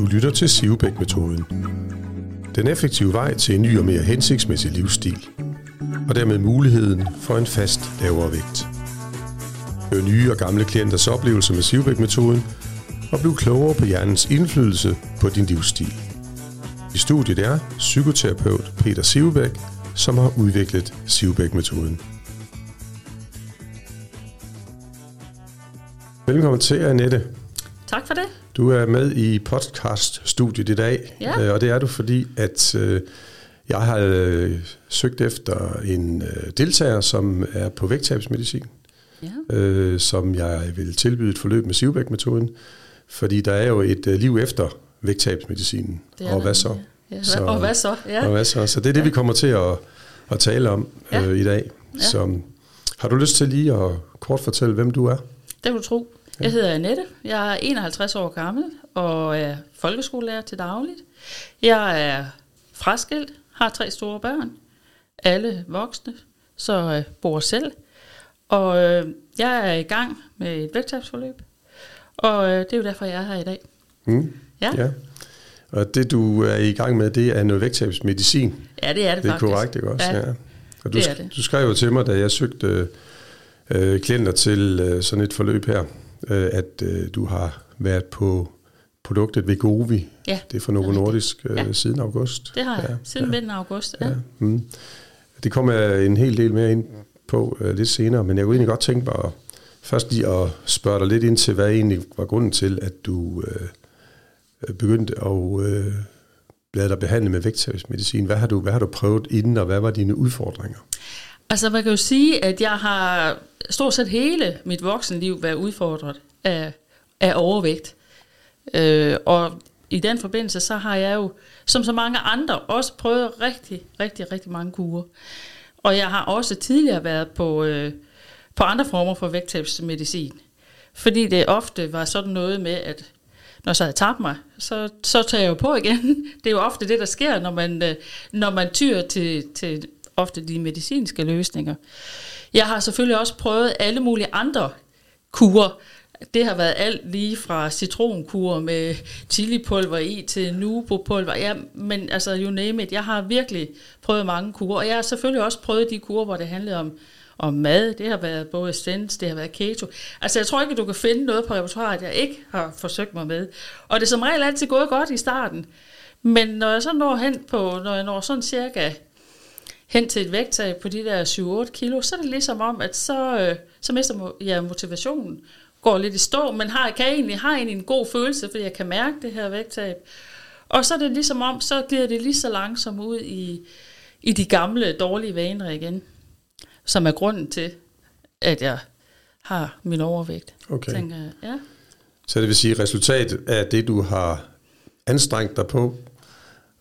Du lytter til Sivebæk-metoden. Den effektive vej til en ny og mere hensigtsmæssig livsstil. Og dermed muligheden for en fast lavere vægt. Hør nye og gamle klienters oplevelser med Sivebæk-metoden og bliv klogere på hjernens indflydelse på din livsstil. I studiet er psykoterapeut Peter Sivebæk, som har udviklet Sivebæk-metoden. Velkommen til, Annette. Tak for det. Du er med i podcast-studiet i dag, Ja. øh, og det er du, fordi at øh, jeg har øh, søgt efter en øh, deltager, som er på vægttabsmedicin, Ja. øh, som jeg vil tilbyde et forløb med Sivbæk-metoden, fordi der er jo et øh, liv efter vægttabsmedicinen. Og hvad så? Ja. Ja. Så- og hvad så? Ja. Og hvad så? Så det er det, vi kommer til at, at tale om Ja. øh, i dag. Ja. Så har du lyst til lige at kort fortælle, hvem du er? Det vil du tro. Jeg hedder Annette. Jeg er 51 år gammel og er folkeskolelærer til dagligt. Jeg er fraskilt, har tre store børn, alle voksne, så øh, bor selv. Og øh, jeg er i gang med et vægttabsforløb, og øh, det er jo derfor, jeg er her i dag. Mm? Ja, ja. ja. Og det, du er i gang med, det er noget vægttabsmedicin. ja det er det Det er faktisk. korrekt, ikke også? Ja. Ja. Og du, det er det. du skrev jo til mig, da jeg søgte øh, klienter til øh, sådan et forløb her, øh, at øh, du har været på produktet Vegovi. Ja, Det er fra Novo. Nordisk øh, Ja. siden august. det har jeg Ja, siden ja. midten af august. Ja. Ja. Mm. Det kommer jeg en hel del mere ind på øh, lidt senere, men jeg kunne egentlig godt tænke mig at, først lige at spørge dig lidt ind til, hvad egentlig var grunden til, at du øh, øh, begyndte at øh, lade dig behandle med vægttabsmedicin. Hvad har, du, hvad har du prøvet inden, og hvad var dine udfordringer? Altså man kan jo sige, at jeg har stort set hele mit voksenliv været udfordret af, af overvægt. Øh, og i den forbindelse, så har jeg jo, som så mange andre, også prøvet rigtig, rigtig, rigtig mange kurer. Og jeg har også tidligere været på, øh, på andre former for vægttabsmedicin. Fordi det ofte var sådan noget med, at når så jeg tabt mig, så, så tager jeg jo på igen. Det er jo ofte det, der sker, når man, øh, når man tyr til, til ofte de medicinske løsninger. Jeg har selvfølgelig også prøvet alle mulige andre kurer. Det har været alt lige fra citronkur med chilipulver i til nubopulver. Ja, men altså, you name it. Jeg har virkelig prøvet mange kurer. Og jeg har selvfølgelig også prøvet de kurer, hvor det handlede om, om mad. Det har været både sens, det har været keto. Altså, jeg tror ikke, du kan finde noget på repertoireet, jeg ikke har forsøgt mig med. Og det er som regel altid gået godt i starten. Men når jeg så når hen på, når jeg når sådan cirka hen til et vægttab på de der 7-8 kilo, så er det ligesom om, at så, øh, så mister mo- ja, motivationen, går lidt i stå, men har, kan egentlig, har egentlig en god følelse, fordi jeg kan mærke det her vægttab. Og så er det ligesom om, så glider det lige så langsomt ud i, i de gamle dårlige vaner igen, som er grunden til, at jeg har min overvægt, Okay. tænker jeg. Ja. Så det vil sige, at resultatet af det, du har anstrengt dig på,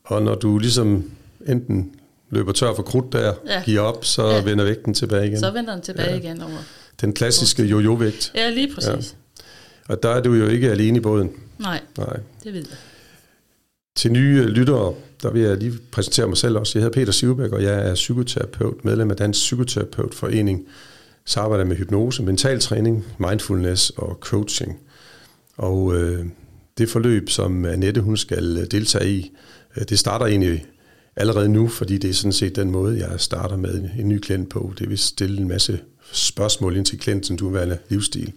og når du ligesom enten løber tør for krudt der, Ja. giver op, så Ja. vender vægten tilbage igen. Så vender den tilbage Ja. igen over. Den klassiske jojo-vægt. Ja, lige præcis. Ja. Og der er du jo ikke alene i båden. Nej, Nej. det ved jeg. Til nye lyttere, der vil jeg lige præsentere mig selv også. Jeg hedder Peter Sivbæk, og jeg er psykoterapeut, medlem af Dansk Psykoterapeutforening. Så arbejder med hypnose, mental træning, mindfulness og coaching. Og øh, det forløb, som Annette hun skal deltage i, øh, det starter egentlig allerede nu, fordi det er sådan set den måde, jeg starter med en ny klient på. Det vil stille en masse spørgsmål ind til klienten, du nuværende livsstil.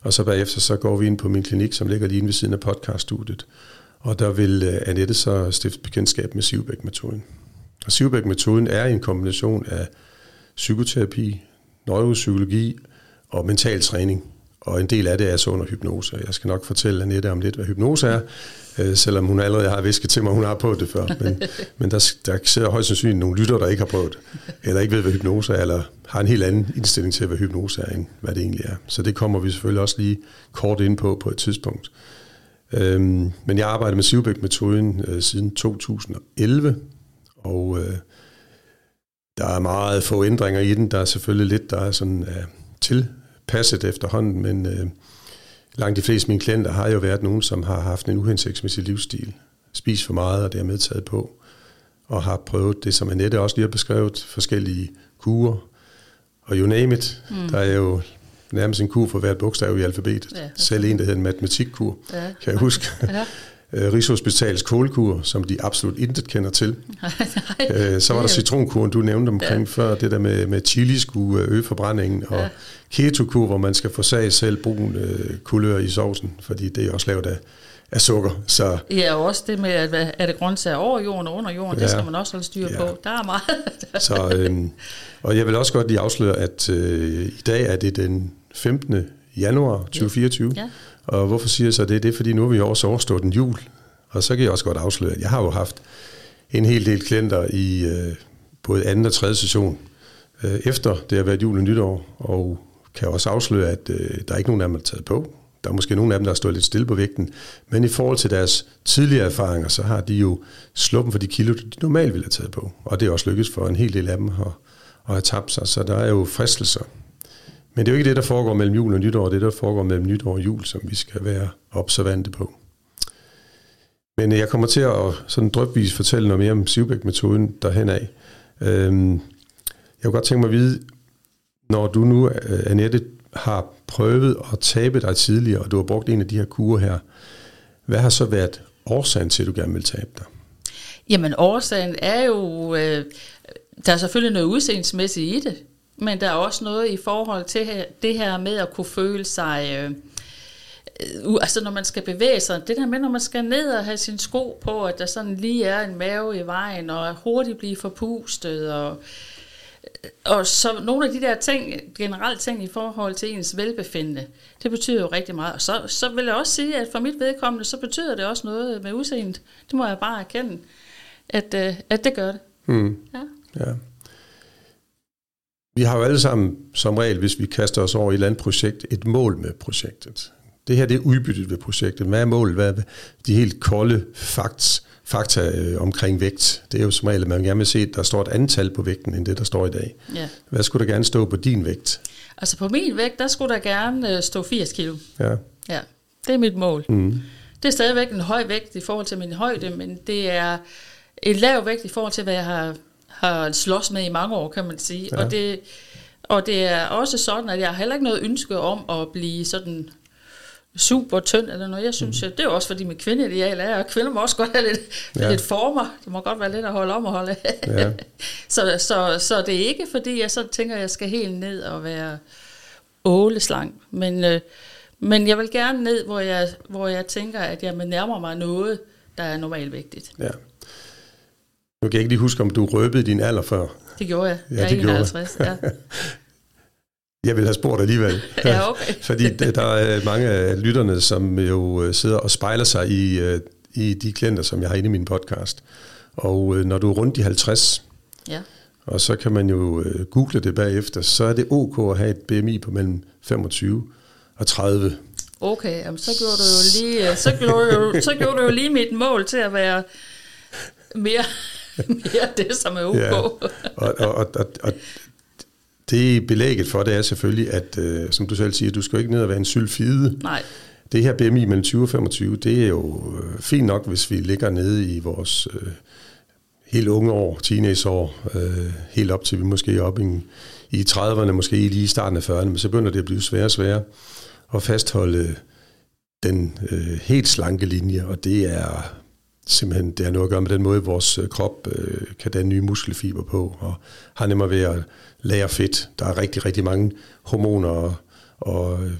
Og så bagefter så går vi ind på min klinik, som ligger lige inde ved siden af podcaststudiet. Og der vil øh, Annette så stifte bekendtskab med Sivbæk-metoden. Og Sivbæk-metoden er en kombination af psykoterapi, neuropsykologi og mental træning. Og en del af det er så under hypnose. Jeg skal nok fortælle Annette om lidt, hvad hypnose er, øh, selvom hun allerede har visket til mig, hun har prøvet det før. Men, men der, der sidder højst sandsynligt nogle lytter, der ikke har prøvet det, eller ikke ved, hvad hypnose er, eller har en helt anden indstilling til, hvad hypnose er, end hvad det egentlig er. Så det kommer vi selvfølgelig også lige kort ind på på et tidspunkt. Øhm, men jeg arbejder med Sivbæk-metoden øh, siden 2011, og øh, der er meget få ændringer i den. Der er selvfølgelig lidt, der er sådan øh, tilpasset efterhånden, men øh, langt de fleste af mine klienter har jo været nogen, som har haft en uhensigtsmæssig livsstil. Spis for meget, og det er medtaget på. Og har prøvet det, som Annette også lige har beskrevet, forskellige kurer. Og you name it, mm. der er jo nærmest en kur for hvert bogstav i alfabetet. Ja, Ja, Selv en, der hedder en matematikkur, Ja. kan jeg huske. Ja. Øh, Rigshospitals kålkur, som de absolut intet kender til. øh, så var der citronkuren, du nævnte omkring ja. før, det der med, med chili skulle øh, øge forbrændingen, og ja. ketokur, hvor man skal få sag selv brun øh, kulør i sovsen, fordi det er også lavet af, af sukker. Så, ja, og også det med, at er det grøntsager over jorden og under jorden, ja, det skal man også holde styr ja. på. Der er meget. så, øh, og jeg vil også godt lige afsløre, at øh, i dag er det den 15. januar 2024. Ja. Og hvorfor siger jeg så det? Det er, fordi nu er vi også overstået en jul. Og så kan jeg også godt afsløre, at jeg har jo haft en hel del klienter i øh, både anden og tredje session, øh, efter det har været jul og nytår, og kan også afsløre, at øh, der er ikke nogen af dem, der er taget på. Der er måske nogle af dem, der har stået lidt stille på vægten, men i forhold til deres tidligere erfaringer, så har de jo sluppen for de kilo, de normalt ville have taget på. Og det er også lykkedes for en hel del af dem at, at have tabt sig, så der er jo fristelser. Men det er jo ikke det, der foregår mellem jul og nytår, det er det, der foregår mellem nytår og jul, som vi skal være observante på. Men øh, jeg kommer til at sådan drøbvis fortælle noget mere om Sivbæk-metoden derhen af. Øhm, jeg kunne godt tænke mig at vide, når du nu, øh, Annette, har prøvet at tabe dig tidligere, og du har brugt en af de her kurer her, hvad har så været årsagen til, at du gerne vil tabe dig? Jamen årsagen er jo, øh, der er selvfølgelig noget udseendsmæssigt i det, men der er også noget i forhold til det her med at kunne føle sig... Øh, uh, altså når man skal bevæge sig, det der med, når man skal ned og have sin sko på, at der sådan lige er en mave i vejen, og hurtigt blive forpustet, og, og så nogle af de der ting, generelt ting i forhold til ens velbefindende, det betyder jo rigtig meget. Og så, så vil jeg også sige, at for mit vedkommende, så betyder det også noget med udseendet. Det må jeg bare erkende, at, øh, at det gør det. Mm. Ja. ja. Vi har jo alle sammen, som regel, hvis vi kaster os over i et eller andet projekt, et mål med projektet. Det her det er udbyttet ved projektet. Hvad er målet? Hvad er de helt kolde facts, fakta øh, omkring vægt? Det er jo som regel, at man gerne vil se, at der står et antal på vægten, end det, der står i dag. Ja. Hvad skulle der gerne stå på din vægt? Altså på min vægt, der skulle der gerne øh, stå 80 kilo. Ja. Ja, det er mit mål. Mm. Det er stadigvæk en høj vægt i forhold til min højde, men det er en lav vægt i forhold til, hvad jeg har har slås med i mange år, kan man sige. Ja. Og, det, og det er også sådan, at jeg har heller ikke noget ønske om at blive sådan super tynd eller noget. Jeg synes, mm. det er også fordi mit kvindeideal er, at kvinder må også godt have lidt, ja. lidt former. Det må godt være lidt at holde om og holde ja. så, så, så det er ikke fordi, jeg så tænker, at jeg skal helt ned og være åleslang. Men, øh, men jeg vil gerne ned, hvor jeg, hvor jeg tænker, at jeg nærmer mig noget, der er normalt vigtigt. Ja. Nu kan jeg ikke lige huske, om du røbede din alder før. Det gjorde jeg. Ja, jeg er 51, ja. Jeg vil have spurgt alligevel. ja, okay. Fordi der er mange af lytterne, som jo øh, sidder og spejler sig i, øh, i de klienter, som jeg har inde i min podcast. Og øh, når du er rundt i 50, ja. og så kan man jo google det bagefter, så er det ok at have et BMI på mellem 25 og 30. Okay, jamen, så gjorde du jo lige, så gjorde du, så gjorde du jo lige mit mål til at være mere mere det, som er ok. Ja, og, og, og, og, og det belægget for det er selvfølgelig, at øh, som du selv siger, du skal ikke ned og være en sylfide. Nej. Det her BMI mellem 20 og 25, det er jo øh, fint nok, hvis vi ligger nede i vores øh, helt unge år, teenageår, øh, helt op til vi måske er oppe i, i 30'erne, måske lige i starten af 40'erne, men så begynder det at blive sværere og sværere at fastholde den øh, helt slanke linje, og det er simpelthen det har noget at gøre med den måde, vores øh, krop øh, kan danne nye muskelfiber på, og har nemmere ved at lære fedt. Der er rigtig, rigtig mange hormoner og, og øh,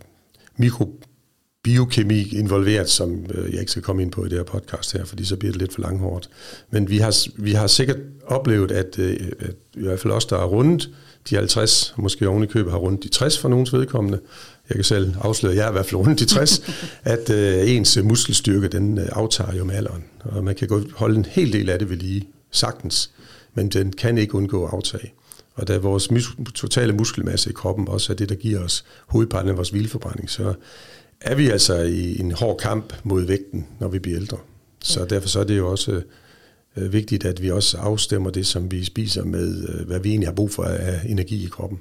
mikrobiokemi involveret, som øh, jeg ikke skal komme ind på i det her podcast her, fordi så bliver det lidt for langhårdt. Men vi har, vi har sikkert oplevet, at, øh, at i hvert fald os, der er rundt de 50, måske oven i købet har rundt de 60 for nogens vedkommende, jeg kan selv afsløre, at jeg er i hvert fald rundt i 60, at øh, ens muskelstyrke, den øh, aftager jo med alderen. Og man kan godt holde en hel del af det ved lige, sagtens, men den kan ikke undgå at aftage. Og da vores mus- totale muskelmasse i kroppen også er det, der giver os hovedparten af vores hvileforbrænding, så er vi altså i en hård kamp mod vægten, når vi bliver ældre. Så ja. derfor så er det jo også øh, vigtigt, at vi også afstemmer det, som vi spiser med, øh, hvad vi egentlig har brug for af energi i kroppen.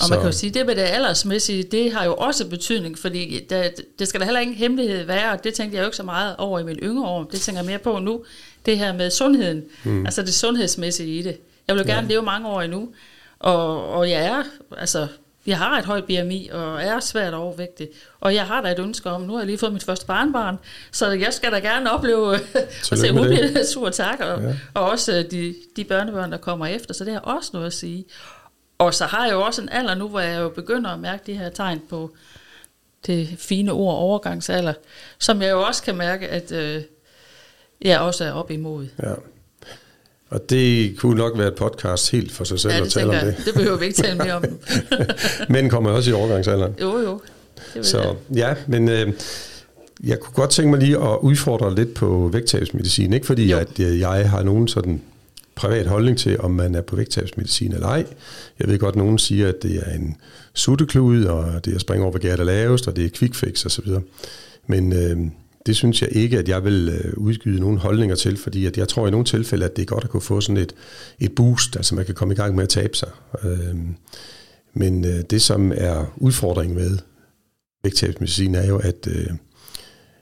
Og så. man kan jo sige, det med det aldersmæssige, det har jo også betydning, fordi der, det skal der heller ingen hemmelighed være, og det tænkte jeg jo ikke så meget over i mine yngre år, det tænker jeg mere på nu, det her med sundheden, mm. altså det sundhedsmæssige i det. Jeg vil jo gerne ja. leve mange år endnu, og, og jeg er altså jeg har et højt BMI, og er svært overvægtig. Og jeg har da et ønske om, nu har jeg lige fået mit første barnbarn, så jeg skal da gerne opleve at se, hun bliver sur tak, og, ja. og også øh, de, de børnebørn, der kommer efter, så det har også noget at sige. Og så har jeg jo også en alder nu, hvor jeg jo begynder at mærke de her tegn på det fine ord overgangsalder, som jeg jo også kan mærke, at øh, jeg også er op imod. Ja. Og det kunne nok være et podcast helt for sig selv ja, at tale om det. Det behøver vi ikke tale mere om. Men kommer også i overgangsalderen. Jo, jo. Det Så ja, men øh, jeg kunne godt tænke mig lige at udfordre lidt på vægttabsmedicin. Ikke fordi, jo. at øh, jeg har nogen sådan privat holdning til, om man er på vægttabsmedicin eller ej. Jeg ved godt, at nogen siger, at det er en sutteklud, og det er at springe over, hvad gært er lavest, og det er quick fix osv. Men øh, det synes jeg ikke, at jeg vil øh, udskyde nogle holdninger til, fordi at jeg tror i nogle tilfælde, at det er godt at kunne få sådan et, et boost, altså man kan komme i gang med at tabe sig. Øhm, men øh, det, som er udfordringen med vægttabsmedicin, er jo, at øh,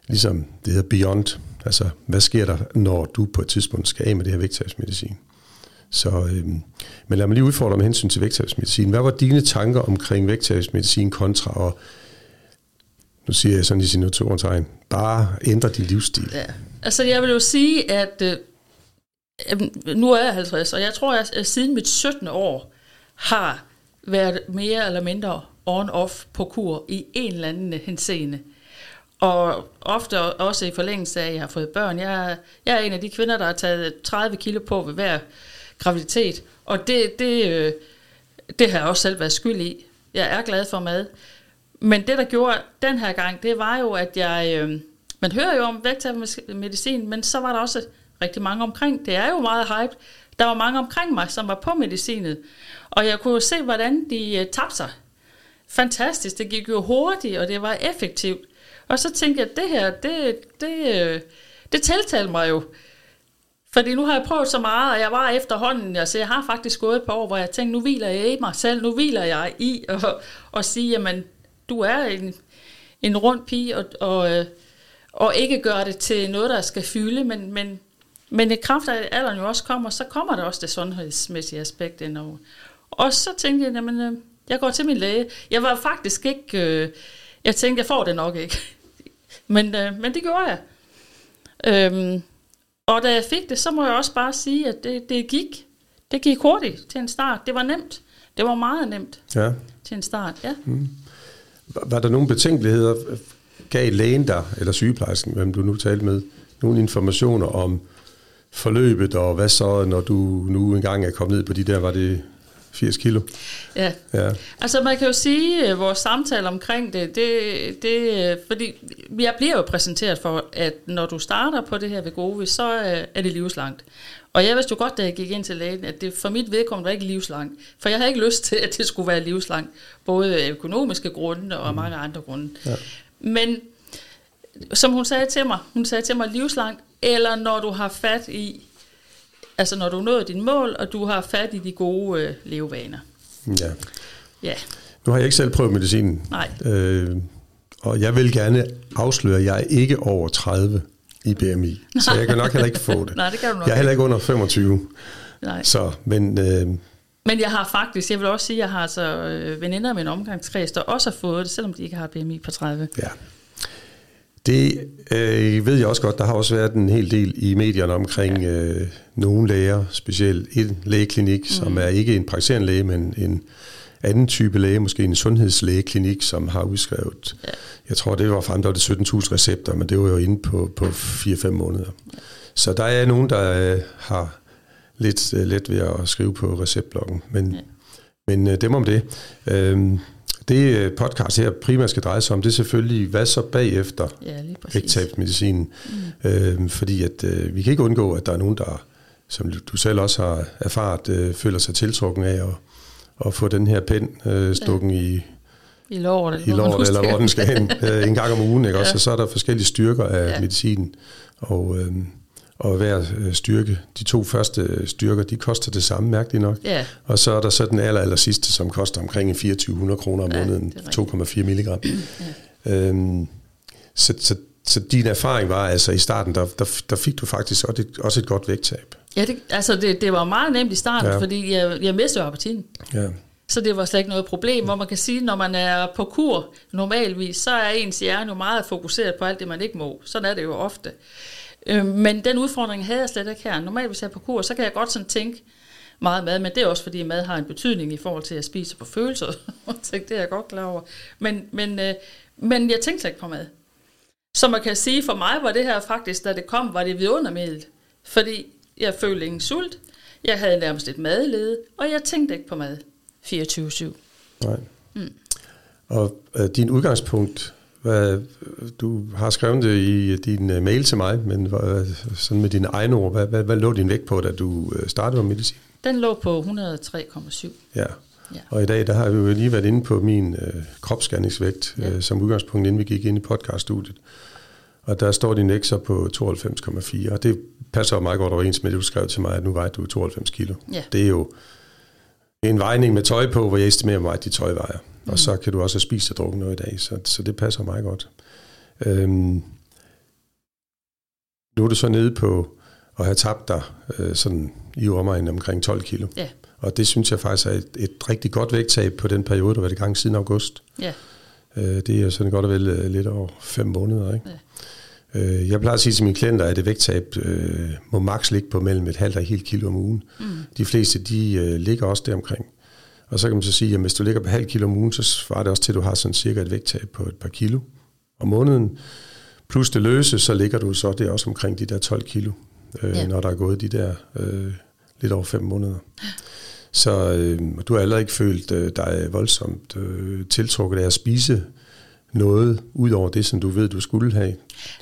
ligesom det hedder beyond, altså hvad sker der, når du på et tidspunkt skal af med det her vægttabsmedicin? Så, øhm, men lad mig lige udfordre med hensyn til vægttabsmedicin. Hvad var dine tanker omkring vægttabsmedicin kontra at nu siger jeg sådan i sine tegn, bare ændre din livsstil. Ja. Altså jeg vil jo sige, at øh, nu er jeg 50, og jeg tror, at jeg siden mit 17. år har været mere eller mindre on-off på kur i en eller anden henseende. Og ofte også i forlængelse af, at jeg har fået børn. Jeg, jeg er en af de kvinder, der har taget 30 kilo på ved hver graviditet. Og det, det, øh, det har jeg også selv været skyld i. Jeg er glad for mad. Men det, der gjorde den her gang, det var jo, at jeg... Øh, man hører jo om medicin, men så var der også rigtig mange omkring. Det er jo meget hype. Der var mange omkring mig, som var på medicinet. Og jeg kunne jo se, hvordan de øh, tabte sig. Fantastisk. Det gik jo hurtigt, og det var effektivt. Og så tænkte jeg, at det her, det, det, øh, det tiltalte mig jo. Fordi nu har jeg prøvet så meget, og jeg var efterhånden, altså jeg har faktisk gået et par år, hvor jeg tænkte, nu hviler jeg i mig selv, nu hviler jeg i at, at sige, jamen du er en, en rund pige, og, og, øh, og ikke gøre det til noget, der skal fylde, men, men, men i kraft af, at alderen jo også kommer, så kommer der også det sundhedsmæssige aspekt indover. Og så tænkte jeg, jamen, øh, jeg går til min læge. Jeg var faktisk ikke, øh, jeg tænkte, jeg får det nok ikke. men, øh, men det gjorde jeg. Øhm, og da jeg fik det, så må jeg også bare sige, at det, det gik. Det gik hurtigt til en start. Det var nemt. Det var meget nemt ja. til en start, ja. Mm. Var der nogle betænkeligheder, gav lægen der, eller sygeplejersken, hvem du nu talte med, nogle informationer om forløbet, og hvad så, når du nu engang er kommet ned på de der, var det 80 kilo? Ja. ja. Altså man kan jo sige, at vores samtale omkring det, det, det, fordi jeg bliver jo præsenteret for, at når du starter på det her ved Govi, så er det livslangt. Og jeg vidste jo godt, da jeg gik ind til lægen, at det for mit vedkommende var ikke livslangt. For jeg havde ikke lyst til, at det skulle være livslangt. Både af økonomiske grunde og mm. mange andre grunde. Ja. Men som hun sagde til mig, hun sagde til mig livslangt, eller når du har fat i, altså når du nåede din mål, og du har fat i de gode øh, levevaner. Ja. Ja. Nu har jeg ikke selv prøvet medicinen. Nej. Øh, og jeg vil gerne afsløre, at jeg er ikke over 30 i BMI. Så jeg kan nok heller ikke få det. Nej, det kan du nok Jeg er heller ikke under 25. Nej. Så, men... Øh, men jeg har faktisk, jeg vil også sige, at jeg har altså øh, veninder med en omgangskreds, der også har fået det, selvom de ikke har BMI på 30. Ja. Det øh, ved jeg også godt. Der har også været en hel del i medierne omkring ja. øh, nogle læger, specielt en lægeklinik, mm. som er ikke en praktiserende læge, men en anden type læge, måske en sundhedslægeklinik, som har udskrevet, ja. jeg tror det var frem, der var det 17.000 recepter, men det var jo inde på, på 4-5 måneder. Ja. Så der er nogen, der øh, har lidt øh, let ved at skrive på receptblokken, men, ja. men øh, dem om det. Øhm, det øh, podcast her primært skal dreje sig om, det er selvfølgelig, hvad så bagefter ja, vægttabsmedicinen. Mm. Øhm, fordi at øh, vi kan ikke undgå, at der er nogen, der, som du selv også har erfaret, øh, føler sig tiltrukken af at at få den her pen øh, stukken ja. i, i låret, i låret eller hvor den skal hen, øh, en gang om ugen. Ikke? Ja. Også, og så er der forskellige styrker af ja. medicinen. Og, øh, og hver øh, styrke, de to første styrker, de koster det samme, mærkeligt nok. Ja. Og så er der så den aller, aller sidste, som koster omkring 2400 kroner om ja, måneden, 2,4 milligram. ja. øhm, så, så, så din erfaring var altså i starten, der, der, der fik du faktisk også et, også et godt vægttab. Ja, det, altså det, det var meget nemt i starten, ja. fordi jeg, jeg mistede appetitten. Ja. Så det var slet ikke noget problem, hvor man kan sige, når man er på kur normalvis, så er ens hjerne jo meget fokuseret på alt det, man ikke må. Sådan er det jo ofte. Øh, men den udfordring havde jeg slet ikke her. Normalt, hvis jeg er på kur, så kan jeg godt sådan tænke meget mad, men det er også fordi mad har en betydning i forhold til at spise på følelser. det er jeg godt klar over. Men, men, øh, men jeg tænkte slet ikke på mad. Så man kan sige, for mig var det her faktisk, da det kom, var det vidundermiddel. Fordi jeg følte ingen sult, jeg havde nærmest et madlede, og jeg tænkte ikke på mad 24-7. Nej. Mm. Og uh, din udgangspunkt, hvad, du har skrevet det i din uh, mail til mig, men uh, sådan med dine egne ord, hvad, hvad, hvad lå din vægt på, da du startede med medicin? Den lå på 103,7. Ja. ja, og i dag der har vi jo lige været inde på min uh, kropsscanningsvægt ja. uh, som udgangspunkt, inden vi gik ind i podcaststudiet. Og der står din vægt så på 92,4, og det passer jo meget godt overens med det, du skrev til mig, at nu vejer du 92 kilo. Ja. Det er jo en vejning med tøj på, hvor jeg estimerer, hvor meget de tøj vejer. Mm. Og så kan du også have spist og drukket noget i dag, så, så det passer meget godt. Øhm, nu er du så nede på at have tabt dig øh, sådan i omegnen omkring 12 kilo. Ja. Og det synes jeg faktisk er et, et rigtig godt vægttab på den periode, der var i gang siden august. Ja. Øh, det er sådan godt og vel øh, lidt over fem måneder. Ikke? Ja. Øh, jeg plejer at sige til mine klienter, at det vægttab må maks ligge på mellem et halvt og et helt kilo om ugen. Mm. De fleste, de ligger også deromkring. Og så kan man så sige, at hvis du ligger på halv kilo om ugen, så svarer det også til, at du har sådan cirka et vægttab på et par kilo om måneden. Plus det løse, så ligger du så det også omkring de der 12 kilo, øh, ja. når der er gået de der øh, lidt over fem måneder. Så øh, du har allerede ikke følt øh, dig voldsomt øh, tiltrukket af at spise noget ud over det, som du ved, du skulle have?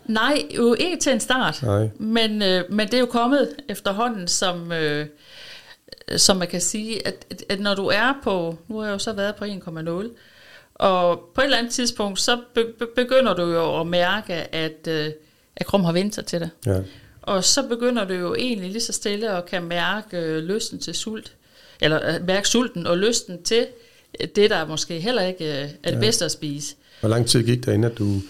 Nej, jo ikke til en start. Nej. Men, øh, men det er jo kommet efterhånden, som, øh, som man kan sige, at, at, at når du er på, nu har jeg jo så været på 1,0, og på et eller andet tidspunkt, så be, be, begynder du jo at mærke, at, øh, at krum har vendt sig til det. Ja. Og så begynder du jo egentlig lige så stille og kan mærke øh, lysten til sult eller øh, mærke sulten og lysten til det, der måske heller ikke øh, er det ja. bedste at spise. Hvor lang tid gik der, inden at du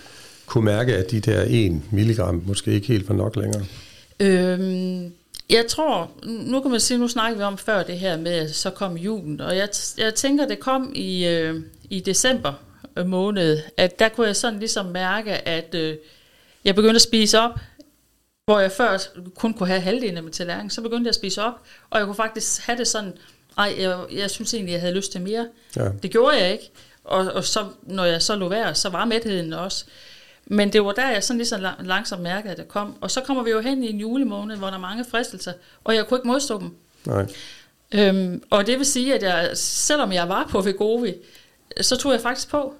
kunne mærke, at de der 1 milligram måske ikke helt var nok længere? Øhm, jeg tror, nu kan man sige, nu snakker vi om før det her med, at så kom julen, og jeg, jeg tænker, det kom i, øh, i december måned, at der kunne jeg sådan ligesom mærke, at øh, jeg begyndte at spise op, hvor jeg før kun kunne have halvdelen af min tallerken, så begyndte jeg at spise op, og jeg kunne faktisk have det sådan, ej, jeg, jeg synes egentlig, jeg havde lyst til mere. Ja. Det gjorde jeg ikke, og, og så, når jeg så lå være, så var mætheden også. Men det var der, jeg sådan lige så langsomt mærkede, at det kom. Og så kommer vi jo hen i en julemåned, hvor der er mange fristelser, og jeg kunne ikke modstå dem. Nej. Øhm, og det vil sige, at jeg, selvom jeg var på Vegovi, så tog jeg faktisk på.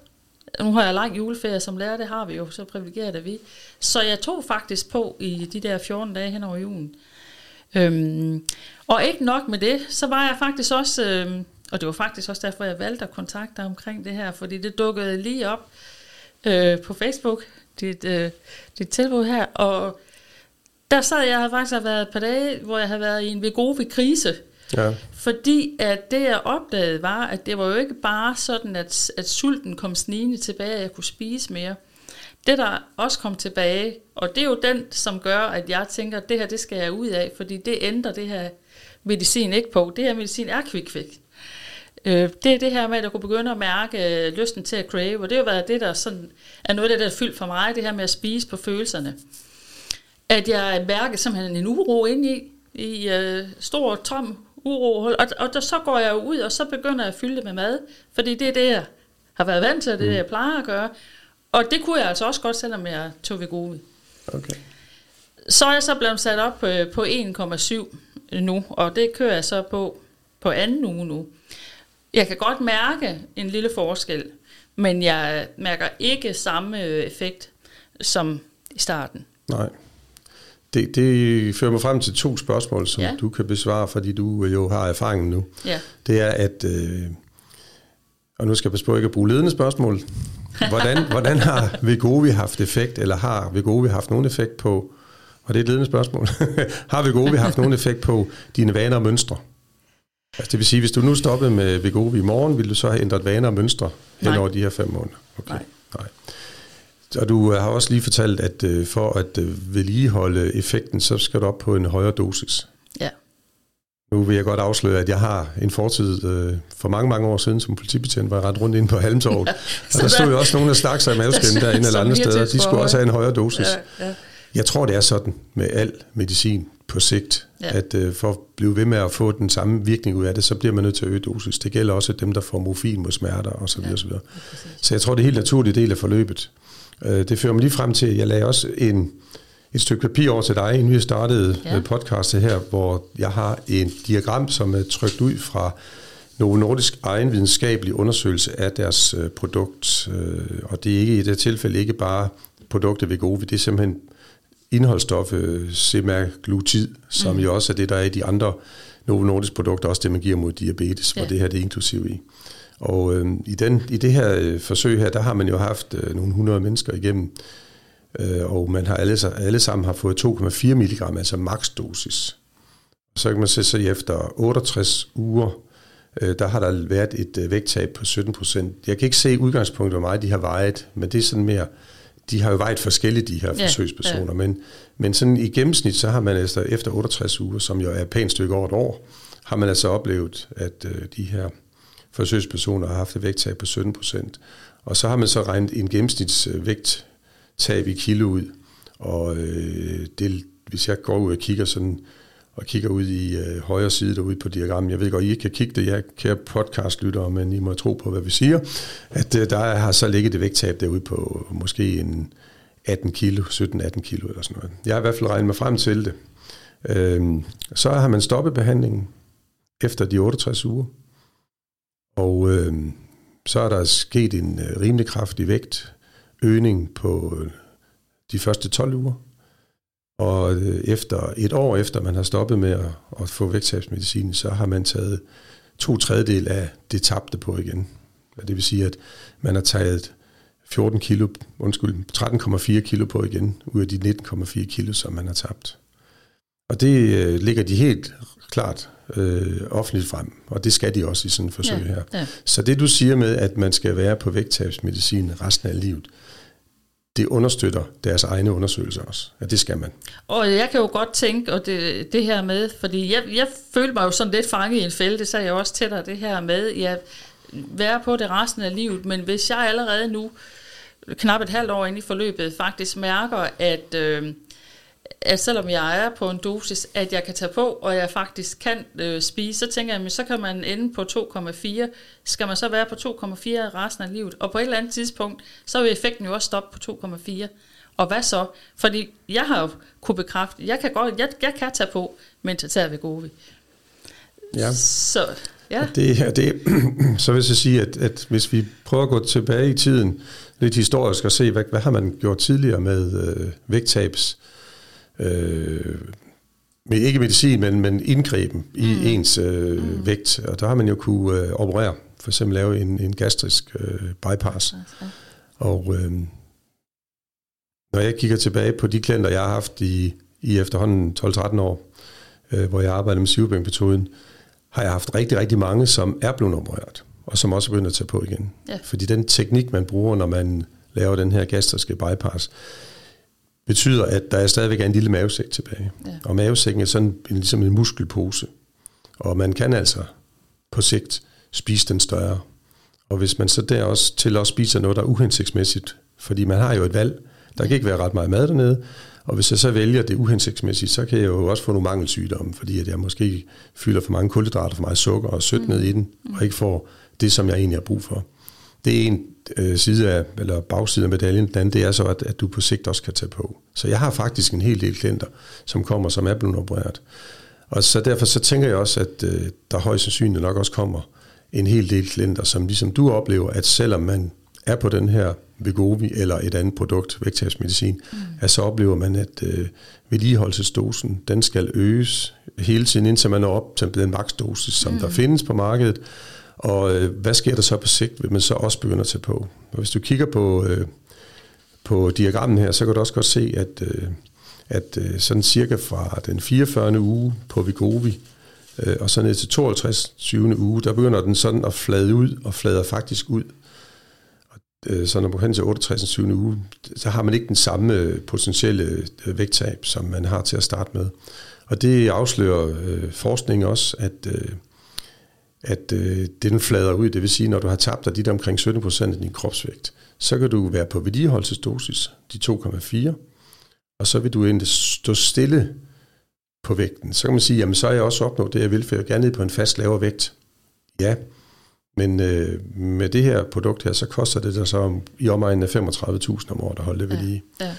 Nu har jeg lang juleferie som lærer, det har vi jo, så privilegeret er vi. Så jeg tog faktisk på i de der 14 dage hen over julen. Øhm, og ikke nok med det, så var jeg faktisk også, øhm, og det var faktisk også derfor, jeg valgte at kontakte dig omkring det her, fordi det dukkede lige op øh, på Facebook, dit, øh, dit tilbud her, og der sad jeg, jeg faktisk har været et par dage, hvor jeg havde været i en Vegovi-krise, Ja. fordi at det jeg opdagede var, at det var jo ikke bare sådan, at, at sulten kom snigende tilbage, at jeg kunne spise mere. Det der også kom tilbage, og det er jo den, som gør, at jeg tænker, at det her, det skal jeg ud af, fordi det ændrer det her medicin ikke på. Det her medicin er quick Øh, det er det her med, at jeg kunne begynde at mærke øh, lysten til at crave, og det har været det, der sådan, er noget af det, der er fyldt for mig, det her med at spise på følelserne. At jeg mærker simpelthen en uro ind i, i øh, stor, tom uro, og, og der, så går jeg ud, og så begynder jeg at fylde det med mad, fordi det er det, jeg har været vant til, det er det, jeg plejer at gøre. Og det kunne jeg altså også godt, selvom jeg tog ved gode. Okay. Så er jeg så blevet sat op øh, på 1,7 nu, og det kører jeg så på på anden uge nu. Jeg kan godt mærke en lille forskel, men jeg mærker ikke samme effekt som i starten. Nej. Det, det fører mig frem til to spørgsmål, som Ja. du kan besvare, fordi du jo har erfaringen nu. Ja. Det er, at... Øh, og nu skal jeg passe på ikke at bruge ledende spørgsmål. Hvordan, hvordan har Vegovi haft effekt, eller har Vegovi haft nogen effekt på... Og det er et ledende spørgsmål. har Vegovi haft nogen effekt på dine vaner og mønstre? Altså det vil sige, hvis du nu stoppede med Vegovi i morgen, ville du så have ændret vaner og mønstre hen Nej. over de her fem måneder? Okay. Nej. Nej. Og du har også lige fortalt, at øh, for at øh, vedligeholde effekten, så skal du op på en højere dosis. Ja. Nu vil jeg godt afsløre, at jeg har en fortid øh, for mange, mange år siden som politibetjent, var jeg ret rundt inde på Halmtorvet. ja, og der stod jo også nogle, der stak sig i maveskin derinde eller andre steder. De skulle også have en højere dosis. Ja, ja. Jeg tror, det er sådan med al medicin på sigt, ja. at øh, for at blive ved med at få den samme virkning ud af det, så bliver man nødt til at øge dosis. Det gælder også dem, der får morfin mod smerter osv. Ja, osv. Så jeg tror, det er helt naturlig del af forløbet. Øh, det fører mig lige frem til, at jeg lagde også en, et stykke papir over til dig, inden vi startede ja. podcastet her, hvor jeg har en diagram, som er trykt ud fra Novo Nordisk egen videnskabelig undersøgelse af deres øh, produkt. Øh, og det er ikke i det tilfælde ikke bare produktet Vegovi, det er simpelthen indholdsstoffet semaglutid, som mm. jo også er det, der er i de andre Novo Nordisk produkter, også det, man giver mod diabetes, ja. hvor det her det er inklusiv i. Og øh, i, den, i det her øh, forsøg her, der har man jo haft øh, nogle hundrede mennesker igennem, øh, og man har alle, alle sammen har fået 2,4 mg, altså maksdosis. Så kan man se, så efter 68 uger, øh, der har der været et øh, vægttab på 17 procent. Jeg kan ikke se udgangspunktet, hvor meget de har vejet, men det er sådan mere, de har jo vejet forskellige, de her ja, forsøgspersoner, ja. men, men sådan i gennemsnit, så har man altså efter 68 uger, som jo er et pænt stykke over et år, har man altså oplevet, at øh, de her forsøgspersoner har haft et vægttab på 17 procent. Og så har man så regnet en tager vi kilo ud. Og øh, det, hvis jeg går ud og kigger sådan og kigger ud i øh, højre side derude på diagrammet. Jeg ved godt, I ikke kan kigge det, jeg kære podcastlyttere, men I må tro på, hvad vi siger. At øh, der har så ligget det vægttab derude på måske en 18 kilo, 17-18 kilo eller sådan noget. Jeg har i hvert fald regnet mig frem til det. Øh, så har man stoppet behandlingen efter de 68 uger. Og øh, så er der sket en øh, rimelig kraftig vægt øgning på øh, de første 12 uger. Og øh, efter et år efter man har stoppet med at, at få vægttabsmedicin, så har man taget to tredjedel af det tabte på igen. Det vil sige, at man har taget 14 kilo, undskyld, 13,4 kilo på igen, ud af de 19,4 kilo, som man har tabt. Og det øh, ligger de helt klart øh, offentligt frem, og det skal de også i sådan et forsøg ja, her. Ja. Så det du siger med, at man skal være på vægttabsmedicin resten af livet, det understøtter deres egne undersøgelser også. Ja, det skal man. Og jeg kan jo godt tænke, og det, det her med, fordi jeg, jeg følte mig jo sådan lidt fanget i en fælde, det sagde jeg også til dig, det her med, ja, være på det resten af livet, men hvis jeg allerede nu, knap et halvt år inde i forløbet, faktisk mærker, at øh, at selvom jeg er på en dosis, at jeg kan tage på, og jeg faktisk kan øh, spise, så tænker jeg, så kan man ende på 2,4. Skal man så være på 2,4 resten af livet? Og på et eller andet tidspunkt, så vil effekten jo også stoppe på 2,4. Og hvad så? Fordi jeg har jo kunne bekræfte, jeg kan godt, jeg, jeg kan tage på, men til tager vi gode. Ja. Så, ja. Det, det, så vil jeg sige, at, at hvis vi prøver at gå tilbage i tiden, lidt historisk og se, hvad, hvad har man gjort tidligere med øh, vægttabs øh, med ikke medicin, men, men indgriben i mm. ens øh, mm. vægt. Og der har man jo kunne øh, operere, for eksempel lave en, en gastrisk øh, bypass. Okay. Og øh, når jeg kigger tilbage på de klienter, jeg har haft i, i efterhånden 12-13 år, øh, hvor jeg arbejder med sivbænkmetoden, har jeg haft rigtig, rigtig mange, som er blevet opereret, og som også begynder at tage på igen. Ja. Fordi den teknik, man bruger, når man laver den her gastriske bypass, betyder, at der er stadigvæk er en lille mavesæk tilbage. Ja. Og mavesækken er sådan en, ligesom en muskelpose. Og man kan altså på sigt spise den større. Og hvis man så der også til at spiser noget, der er uhensigtsmæssigt, fordi man har jo et valg, der kan ikke være ret meget mad dernede, og hvis jeg så vælger det uhensigtsmæssigt, så kan jeg jo også få nogle mangelsygdomme, fordi at jeg måske fylder for mange kulhydrater, for meget sukker og sødt mm. ned i den, og ikke får det, som jeg egentlig har brug for. Det er en øh, side af, eller bagside af medaljen. Den anden, det er så, at, at du på sigt også kan tage på. Så jeg har faktisk en hel del klienter, som kommer, som er blevet opereret. Og så derfor så tænker jeg også, at øh, der højst sandsynligt nok også kommer en hel del klienter, som ligesom du oplever, at selvom man er på den her Vegovi eller et andet produkt, vægttabsmedicin, mm. at så oplever man, at øh, vedligeholdelsesdosen, den skal øges hele tiden, indtil man når op til den maksdosis, som mm. der findes på markedet. Og øh, hvad sker der så på sigt, vil man så også begynde at tage på? Og hvis du kigger på, øh, på diagrammen her, så kan du også godt se, at, øh, at øh, sådan cirka fra den 44. uge på Vigovi, øh, og så ned til 52. 20. uge, der begynder den sådan at flade ud, og flader faktisk ud. Og øh, så når man hen til 68. 7. uge, så har man ikke den samme øh, potentielle øh, vægttab, som man har til at starte med. Og det afslører øh, forskning også, at, øh, at øh, den flader ud. Det vil sige, når du har tabt dig dit omkring 17 procent af din kropsvægt, så kan du være på vedligeholdelsesdosis, de 2,4, og så vil du egentlig stå stille på vægten. Så kan man sige, jamen så er jeg også opnået det, jeg vil, for jeg vil gerne ned på en fast lavere vægt. Ja, men øh, med det her produkt her, så koster det der så om, i omegnen af 35.000 om året at holde det ved lige. Ja, ja.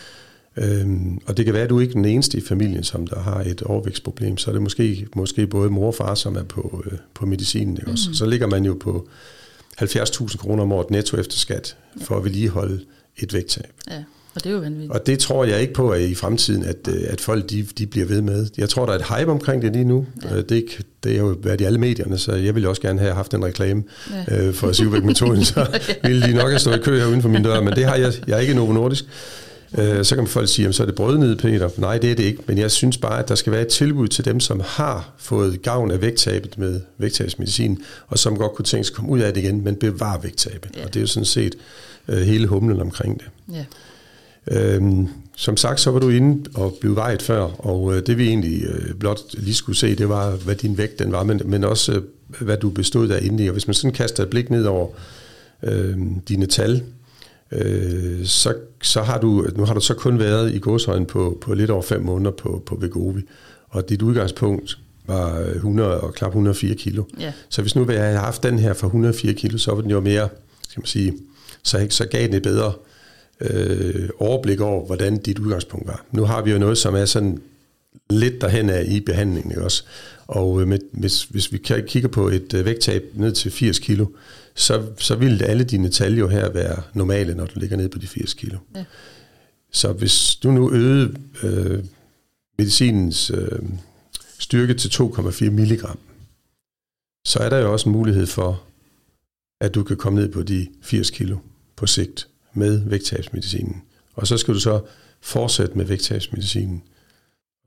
Øhm, og det kan være, at du ikke er den eneste i familien, som der har et overvægtsproblem. Så er det måske, måske både mor og far, som er på, øh, på medicinen. Ikke? Mm. Så ligger man jo på 70.000 kroner om året netto efter skat, for at vedligeholde et vægttab. Ja. Og det er jo vanvittigt. Og det tror jeg ikke på at i fremtiden, at, øh, at folk de, de bliver ved med. Jeg tror, der er et hype omkring det lige nu. Ja. Øh, det, det er jo været i alle medierne, så jeg ville også gerne have haft en reklame ja. øh, for Sivbæk-metoden, så ville de nok have stået i kø her uden for min dør, men det har jeg, jeg er ikke Novo Nordisk. Øh, så kan folk sige, at så er det brødnid, Peter. Nej, det er det ikke, men jeg synes bare, at der skal være et tilbud til dem, som har fået gavn af vægttabet med vægttabsmedicin, og som godt kunne tænke sig at komme ud af det igen, men bevare vægttabet. Ja. Og det er jo sådan set øh, hele humlen omkring det. Ja. Øhm, som sagt, så var du inde og blev vejet før, og øh, det vi egentlig øh, blot lige skulle se, det var, hvad din vægt den var, men, men også, øh, hvad du bestod af inde i. Og hvis man sådan kaster et blik ned over øh, dine tal, øh, så, så har du, nu har du så kun været i godshøjen på, på lidt over fem måneder på, på Vegovi, og dit udgangspunkt var 100 og knap 104 kilo. Ja. Så hvis nu vi havde haft den her for 104 kilo, så var den jo mere, skal man sige, så, så gav den et bedre øh, overblik over, hvordan dit udgangspunkt var. Nu har vi jo noget, som er sådan lidt derhen af i behandlingen også. Og øh, med, hvis, hvis vi kigger på et øh, vægttab ned til 80 kilo, så, så vil alle dine tal jo her være normale, når du ligger ned på de 80 kilo. Ja. Så hvis du nu øgede øh, medicinens øh, styrke til 2,4 milligram, så er der jo også en mulighed for, at du kan komme ned på de 80 kilo på sigt med vægttabsmedicinen. Og så skal du så fortsætte med vægttabsmedicinen,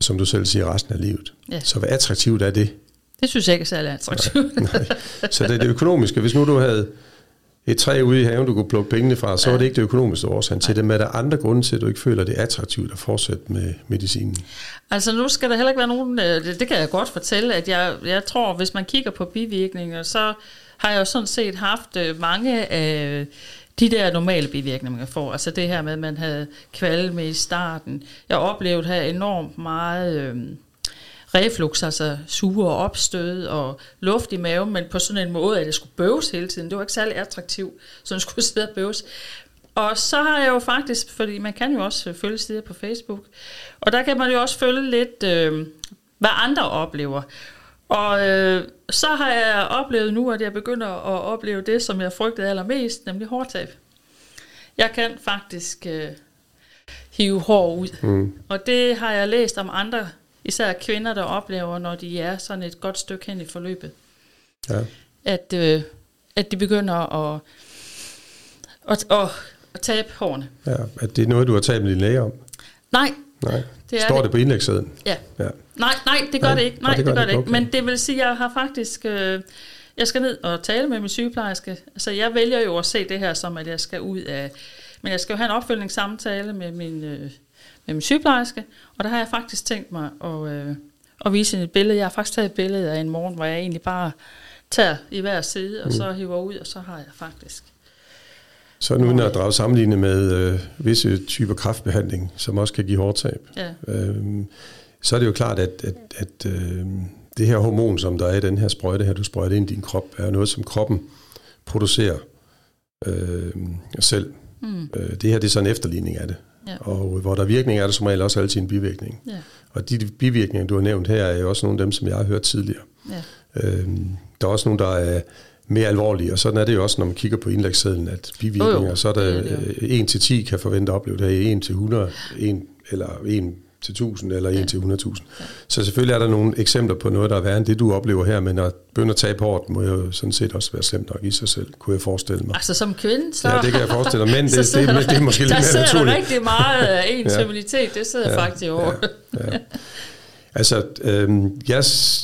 som du selv siger, resten af livet. Ja. Så hvad attraktivt er det? Det synes jeg ikke er særlig attraktivt. Nej, nej. Så det er det økonomiske. Hvis nu du havde et træ ude i haven, du kunne plukke pengene fra, så ja. var det ikke det økonomiske årsag til det. Men er der andre grunde til, at du ikke føler, at det er attraktivt at fortsætte med medicinen? Altså nu skal der heller ikke være nogen, øh, det, det kan jeg godt fortælle, at jeg, jeg tror, hvis man kigger på bivirkninger, så har jeg jo sådan set haft øh, mange af de der normale bivirkninger, man får, altså det her med, at man havde kvalme i starten. Jeg oplevede her enormt meget øh, reflux, altså sure og opstød og luft i maven, men på sådan en måde, at det skulle bøves hele tiden. Det var ikke særlig attraktivt, så det skulle sidde og bøves. Og så har jeg jo faktisk, fordi man kan jo også følge sider på Facebook, og der kan man jo også følge lidt, øh, hvad andre oplever. Og øh, så har jeg oplevet nu, at jeg begynder at opleve det, som jeg frygtede allermest, nemlig hårtab. Jeg kan faktisk øh, hive hår ud. Mm. Og det har jeg læst om andre, især kvinder, der oplever, når de er sådan et godt stykke hen i forløbet. Ja. At, øh, at de begynder at, at, at, at tabe hårene. Ja, at det er noget, du har talt med din læge om? Nej. Nej. Det Står det, det på indlægssiden? Ja. ja. Nej, nej, det gør nej, det ikke. Nej, det gør det, det ikke. Okay. Men det vil sige, at jeg har faktisk... Øh, jeg skal ned og tale med min sygeplejerske. Altså, jeg vælger jo at se det her som, at jeg skal ud af... Men jeg skal jo have en opfølgningssamtale med min, øh, min sygeplejerske, og der har jeg faktisk tænkt mig at, øh, at vise et billede. Jeg har faktisk taget et billede af en morgen, hvor jeg egentlig bare tager i hver side, og mm. så hiver ud, og så har jeg faktisk... Så nu at drage sammenligne med øh, visse typer kraftbehandling, som også kan give hårdtab. Ja. Øh, så er det jo klart, at, at, at øh, det her hormon, som der er i den her sprøjte her, du sprøjter ind i din krop, er noget, som kroppen producerer øh, selv. Mm. Øh, det her det er så en efterligning af det. Ja. Og hvor der er virkning, er der som regel også altid en bivirkning. Ja. Og de bivirkninger, du har nævnt her, er jo også nogle af dem, som jeg har hørt tidligere. Ja. Øh, der er også nogle, der er mere alvorlige, og sådan er det jo også, når man kigger på indlægssedlen, at bivirkninger, oh, så er der ja, 1 til 10 kan forvente at opleve det, 1 til 100, 1, eller 1 til 1000 eller 1 ja. til 100.000. Ja. Så selvfølgelig er der nogle eksempler på noget, der er værre end det, du oplever her, men at begynde at tabe hårdt, må jo sådan set også være slemt nok i sig selv, kunne jeg forestille mig. Altså som kvinde, så... Ja, det kan jeg forestille mig, men det, det, det, det, det er måske lidt mere naturligt. Der sidder rigtig meget af intimitet, ja. det sidder ja. faktisk over. Ja. Ja. Altså, øh, jeg,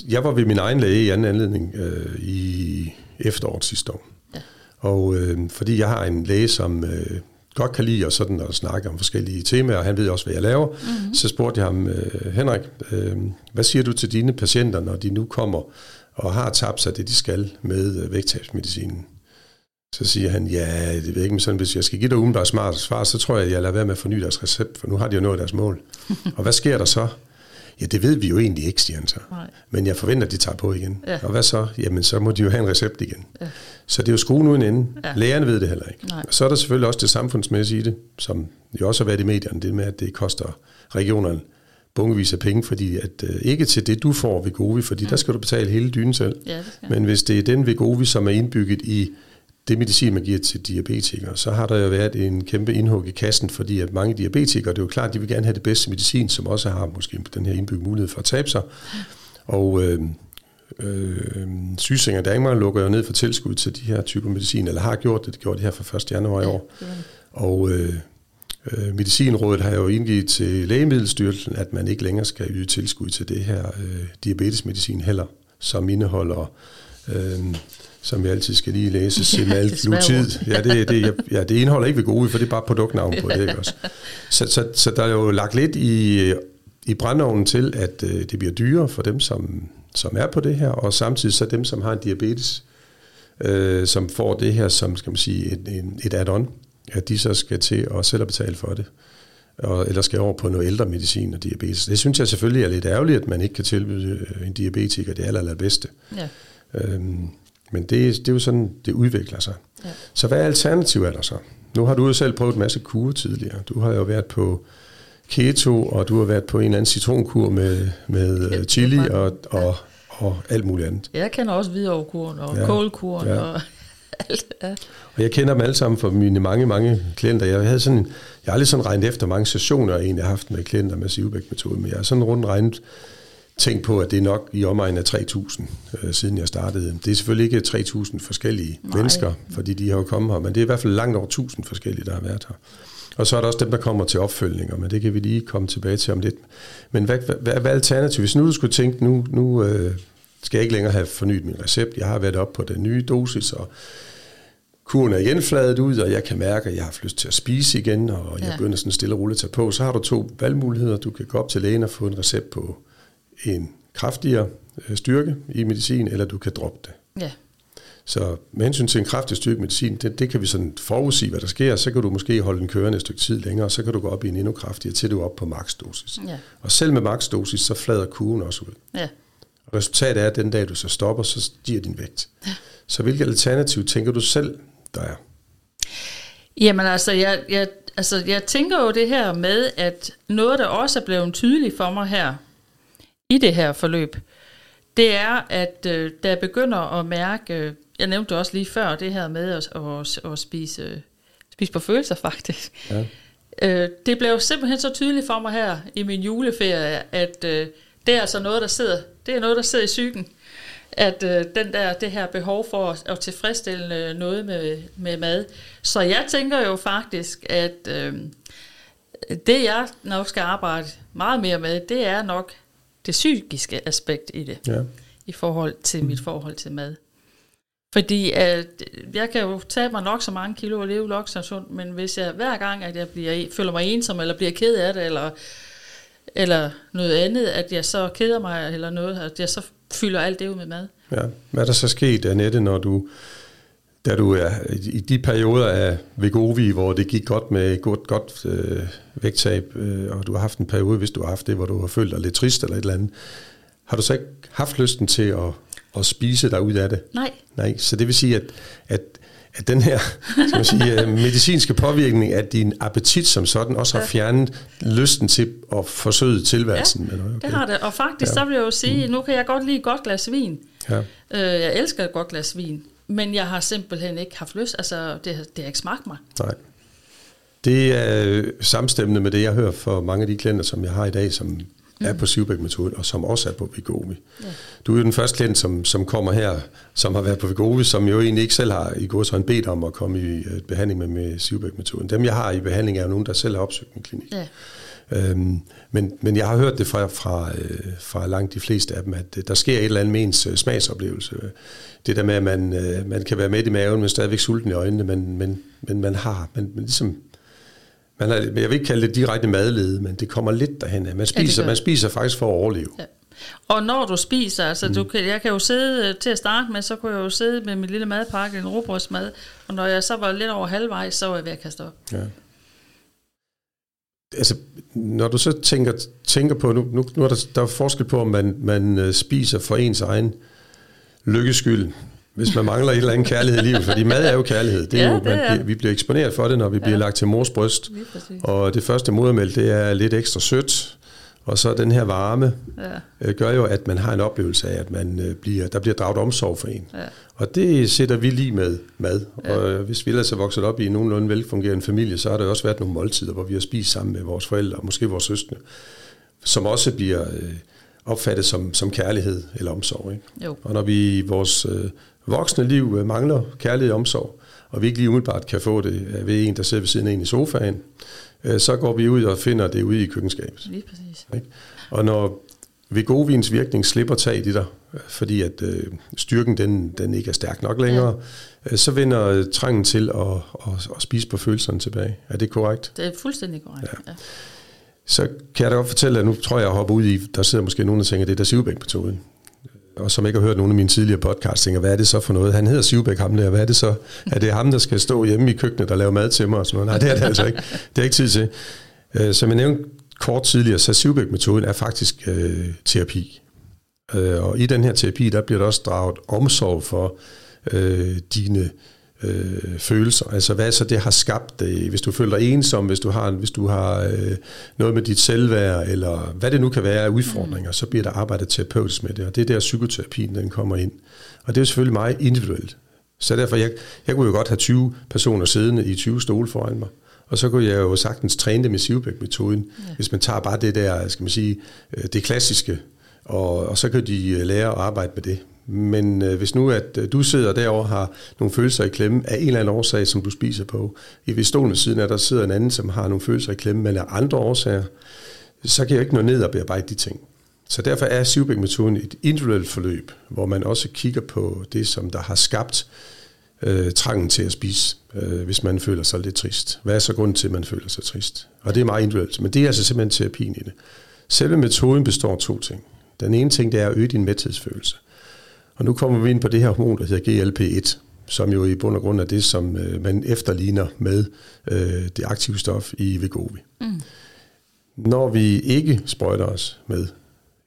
jeg var ved min egen læge i anden anledning øh, i efteråret sidste år. Ja. Og øh, fordi jeg har en læge, som øh, godt kan lide og sådan at snakke om forskellige temaer, og han ved også, hvad jeg laver, mm-hmm. så spurgte jeg ham, øh, Henrik, øh, hvad siger du til dine patienter, når de nu kommer og har tabt sig det, de skal med øh, vægttabsmedicinen? Så siger han, ja, det ved ikke, men sådan, hvis jeg skal give dig umiddelbart smart svar, så tror jeg, at jeg lader være med at forny deres recept, for nu har de jo nået deres mål. og hvad sker der så? Ja, det ved vi jo egentlig ikke, siger han så. Nej. Men jeg forventer, at de tager på igen. Ja. Og hvad så? Jamen, så må de jo have en recept igen. Ja. Så det er jo skruen uden ende. Ja. Lægerne ved det heller ikke. Nej. Og så er der selvfølgelig også det samfundsmæssige i det, som jo også har været i medierne, det med, at det koster regionerne bunkevis af penge, fordi at øh, ikke til det, du får ved Govi, fordi ja. der skal du betale hele dynen selv. Ja, Men hvis det er den ved Govi, som er indbygget i det medicin, man giver til diabetikere, så har der jo været en kæmpe indhug i kassen, fordi at mange diabetikere, det er jo klart, de vil gerne have det bedste medicin, som også har måske den her indbygget mulighed for at tabe sig. Og øh, øh, sygesengen af Danmark lukker jo ned for tilskud til de her typer medicin, eller har gjort det, det gjorde det her fra 1. januar i år. Og øh, øh, Medicinrådet har jo indgivet til Lægemiddelstyrelsen, at man ikke længere skal yde tilskud til det her øh, diabetesmedicin heller, som indeholder... Øh, som vi altid skal lige læse, semalglutid. Ja, det, det, ja, det indeholder ikke ved gode, for det er bare produktnavn på det. Ikke også? Så, så, så der er jo lagt lidt i, i brændeovnen til, at øh, det bliver dyrere for dem, som, som er på det her, og samtidig så dem, som har en diabetes, øh, som får det her som skal man sige, et, en, et add-on, at de så skal til at selv betale for det og, eller skal over på noget ældre medicin og diabetes. Det synes jeg selvfølgelig er lidt ærgerligt, at man ikke kan tilbyde en diabetiker det aller, allerbedste. Ja. Øhm, men det, det er jo sådan, det udvikler sig. Ja. Så hvad er alternativet er der så? Nu har du jo selv prøvet en masse kurer tidligere. Du har jo været på keto, og du har været på en eller anden citronkur med, med ja, chili og, og, og alt muligt andet. Jeg kender også hvidovkuren og ja, kålkuren ja. og alt. Ja. Og jeg kender dem alle sammen fra mine mange, mange klienter. Jeg havde sådan, jeg har aldrig sådan regnet efter mange sessioner, jeg egentlig har haft med klienter med Sivbæk-metoden, men jeg har sådan rundt regnet Tænk på, at det er nok i omegn af 3.000, øh, siden jeg startede. Det er selvfølgelig ikke 3.000 forskellige Nej. mennesker, fordi de har jo kommet her, men det er i hvert fald langt over 1.000 forskellige, der har været her. Og så er der også dem, der kommer til opfølgninger, men det kan vi lige komme tilbage til om lidt. Men hvad, hvad, hvad, hvad er alternativet? Hvis nu du skulle tænke, nu, nu øh, skal jeg ikke længere have fornyet min recept, jeg har været op på den nye dosis, og kuren er igen fladet ud, og jeg kan mærke, at jeg har lyst til at spise igen, og jeg ja. begynder sådan stille og roligt at tage på, så har du to valgmuligheder. Du kan gå op til lægen og få en recept på en kraftigere øh, styrke i medicin, eller du kan droppe det. Ja. Så med hensyn til en kraftig styrke medicin, det, det kan vi sådan forudsige, hvad der sker. Så kan du måske holde den kørende et stykke tid længere, og så kan du gå op i en endnu kraftigere, til du er op på maksdosis. Ja. Og selv med maksdosis, så flader kugen også ud. Ja. Og resultatet er, at den dag du så stopper, så stiger din vægt. Ja. Så hvilket alternativ tænker du selv, der er? Jamen altså jeg, jeg, altså, jeg tænker jo det her med, at noget, der også er blevet tydeligt for mig her, i det her forløb, det er, at øh, jeg begynder at mærke, øh, jeg nævnte også lige før, det her med at, at, at spise, spise på følelser faktisk. Ja. Øh, det blev simpelthen så tydeligt for mig her i min juleferie, at øh, det er altså noget, der sidder, det er noget, der sidder i psyken. At øh, den der, det her behov for at, at tilfredsstille noget med, med mad. Så jeg tænker jo faktisk, at øh, det jeg nok skal arbejde meget mere med, det er nok det psykiske aspekt i det, ja. i forhold til mit forhold til mad. Fordi at, jeg kan jo tage mig nok så mange kilo og leve nok så sundt, men hvis jeg hver gang, at jeg bliver, føler mig ensom, eller bliver ked af det, eller, eller noget andet, at jeg så keder mig, eller noget, at jeg så fylder alt det ud med mad. Ja. Hvad er der så sket, Annette, når du da du er i de perioder af Vegovi, hvor det gik godt med godt, godt øh, vægttab, øh, og du har haft en periode, hvis du har haft det, hvor du har følt dig lidt trist eller et eller andet, har du så ikke haft lysten til at, at spise dig ud af det? Nej. Nej, så det vil sige, at, at, at den her skal man sige, øh, medicinske påvirkning af din appetit som sådan også har fjernet lysten til at forsøge tilværelsen. Ja, okay. det har det. Og faktisk, ja. så vil jeg jo sige, mm. nu kan jeg godt lide et godt glas vin. Ja. Øh, jeg elsker et godt glas vin. Men jeg har simpelthen ikke haft lyst. Altså, det, det har ikke smagt mig. Nej. Det er samstemmende med det, jeg hører fra mange af de klienter, som jeg har i dag, som mm. er på Sivbæk-metoden, og som også er på Vigovi. Ja. Du er jo den første klient, som, som kommer her, som har været på Vigovi, som jo egentlig ikke selv har i går så en bedt om at komme i uh, behandling med, med Sivbæk-metoden. Dem, jeg har i behandling, er jo nogen, der selv har opsøgt en klinik. Ja. Øhm, men, men jeg har hørt det fra, fra, øh, fra langt de fleste af dem, at der sker et eller andet med ens øh, smagsoplevelse. Det der med, at man, øh, man kan være med i maven, men stadigvæk sulten i øjnene, men, men, men man har, man, man ligesom, man har, jeg vil ikke kalde det direkte madlede, men det kommer lidt derhen. Man spiser, ja, man spiser faktisk for at overleve. Ja. Og når du spiser, altså mm. du kan, jeg kan jo sidde til at starte med, så kunne jeg jo sidde med min lille madpakke, en robrødsmad, og når jeg så var lidt over halvvejs, så var jeg ved at kaste op. Ja altså, når du så tænker, tænker på, nu, nu, nu er der, der er forskel på, om man, man øh, spiser for ens egen lykkeskyld, hvis man mangler et eller andet kærlighed i livet, fordi mad er jo kærlighed. Det er ja, jo, man, det er. vi bliver eksponeret for det, når vi ja. bliver lagt til mors bryst. Og det første modermælk, det er lidt ekstra sødt, og så den her varme ja. øh, gør jo, at man har en oplevelse af, at man øh, bliver, der bliver draget omsorg for en. Ja. Og det sætter vi lige med mad. Ja. Og øh, hvis vi ellers er vokset op i en nogenlunde velfungerende familie, så har der også været nogle måltider, hvor vi har spist sammen med vores forældre, og måske vores søstre, som også bliver øh, opfattet som, som kærlighed eller omsorg. Ikke? Jo. Og når vi i vores øh, voksne liv øh, mangler kærlighed og omsorg, og vi ikke lige umiddelbart kan få det øh, ved en, der sidder ved siden af en i sofaen, øh, så går vi ud og finder det ude i køkkenskabet. Lige præcis. Ikke? Og når Vegovins virkning slipper tag i dig, fordi at øh, styrken den, den ikke er stærk nok længere, ja. øh, så vender trangen til at, at, at spise på følelserne tilbage. Er det korrekt? Det er fuldstændig korrekt, ja. ja. Så kan jeg da godt fortælle, at nu tror jeg, at jeg hopper ud i, der sidder måske nogen, der tænker, det er der Sivbæk-metoden. Og som ikke har hørt nogen af mine tidligere podcasts, tænker, hvad er det så for noget? Han hedder Sivbæk, ham der. Hvad er det så? Er det ham, der skal stå hjemme i køkkenet og lave mad til mig? Og sådan noget? Nej, det er det altså ikke. Det er ikke tid til. Øh, som jeg nævnte kort tidligere, så Sivbæk-metoden er faktisk øh, terapi. Øh, og i den her terapi, der bliver der også draget omsorg for øh, dine øh, følelser. Altså hvad så det har skabt dig, hvis du føler dig ensom, hvis du har, hvis du har øh, noget med dit selvværd, eller hvad det nu kan være af udfordringer, mm. så bliver der arbejdet terapeutisk med det, og det er der psykoterapien, den kommer ind. Og det er selvfølgelig meget individuelt. Så derfor, jeg, jeg kunne jo godt have 20 personer siddende i 20 stole foran mig. Og så kunne jeg jo sagtens træne det med Sivbæk-metoden, ja. hvis man tager bare det der, skal man sige, øh, det klassiske, og, og så kan de øh, lære at arbejde med det. Men øh, hvis nu, at øh, du sidder derovre og har nogle følelser i klemme af en eller anden årsag, som du spiser på, i ved stolen siden af der sidder en anden, som har nogle følelser i klemme, men af andre årsager, så kan jeg ikke nå ned og bearbejde de ting. Så derfor er Sivbæk-metoden et individuelt forløb, hvor man også kigger på det, som der har skabt øh, trangen til at spise, øh, hvis man føler sig lidt trist. Hvad er så grunden til, at man føler sig trist? Og det er meget individuelt, men det er altså simpelthen terapien i det. Selve metoden består af to ting. Den ene ting, det er at øge din mæthedsfølelse. Og nu kommer vi ind på det her hormon, der hedder GLP-1, som jo i bund og grund er det, som øh, man efterligner med øh, det aktive stof i Vegovi. Mm. Når vi ikke sprøjter os med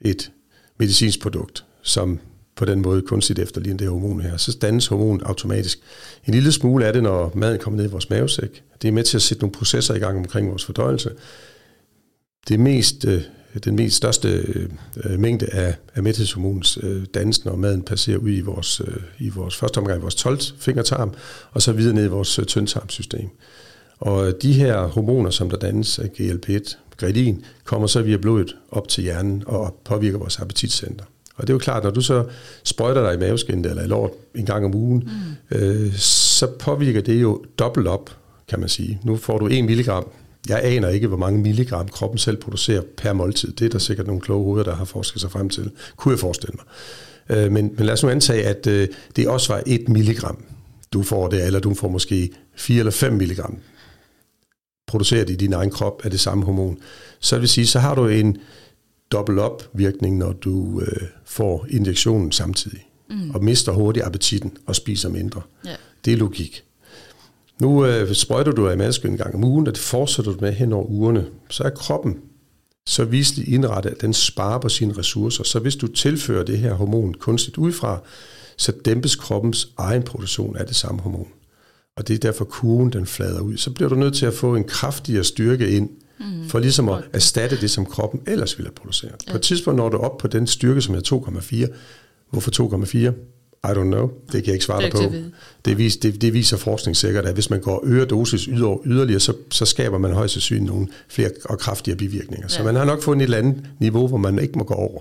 et medicinsk produkt, som på den måde kunstigt efterligner det hormon her, så dannes hormonet automatisk. En lille smule af det, når maden kommer ned i vores mavesæk. Det er med til at sætte nogle processer i gang omkring vores fordøjelse. Det mest øh, den mest største øh, øh, mængde af, af mæthedshormonens dannelse, når maden passerer ud i vores, i vores første omgang i vores 12 fingertarm, og så videre ned i vores tyndtarmsystem. Og de her hormoner, som der dannes af GLP-1, gredin, kommer så via blodet op til hjernen og påvirker vores appetitcenter. Og det er jo klart, når du så sprøjter dig i maveskinnet eller i lort en gang om ugen, mm. øh, så påvirker det jo dobbelt op, kan man sige. Nu får du 1 milligram jeg aner ikke, hvor mange milligram kroppen selv producerer per måltid. Det er der sikkert nogle kloge hoveder, der har forsket sig frem til. Kunne jeg forestille mig. Øh, men, men lad os nu antage, at øh, det også var 1 milligram, du får det, eller du får måske 4 eller 5 milligram produceret i din egen krop af det samme hormon. Så vil sige, så har du en dobbelt op virkning, når du øh, får injektionen samtidig. Mm. Og mister hurtigt appetitten og spiser mindre. Ja. Det er logik. Nu øh, sprøjter du af maske en gang om ugen, og det fortsætter du med hen over ugerne. Så er kroppen så viselig indrettet, at den sparer på sine ressourcer. Så hvis du tilfører det her hormon kunstigt udefra, så dæmpes kroppens egen produktion af det samme hormon. Og det er derfor kurven den flader ud. Så bliver du nødt til at få en kraftigere styrke ind, mm. for ligesom at erstatte det, som kroppen ellers ville have produceret. Ja. På et tidspunkt når du op på den styrke, som er 2,4. Hvorfor 2,4? I don't know. Det kan jeg ikke svare dig på. Det, vis, det, det viser forskning sikkert, at hvis man går øger dosis yder, yderligere, så, så skaber man højst sandsynligt nogle flere og kraftigere bivirkninger. Ja. Så man har nok fundet et eller andet niveau, hvor man ikke må gå over.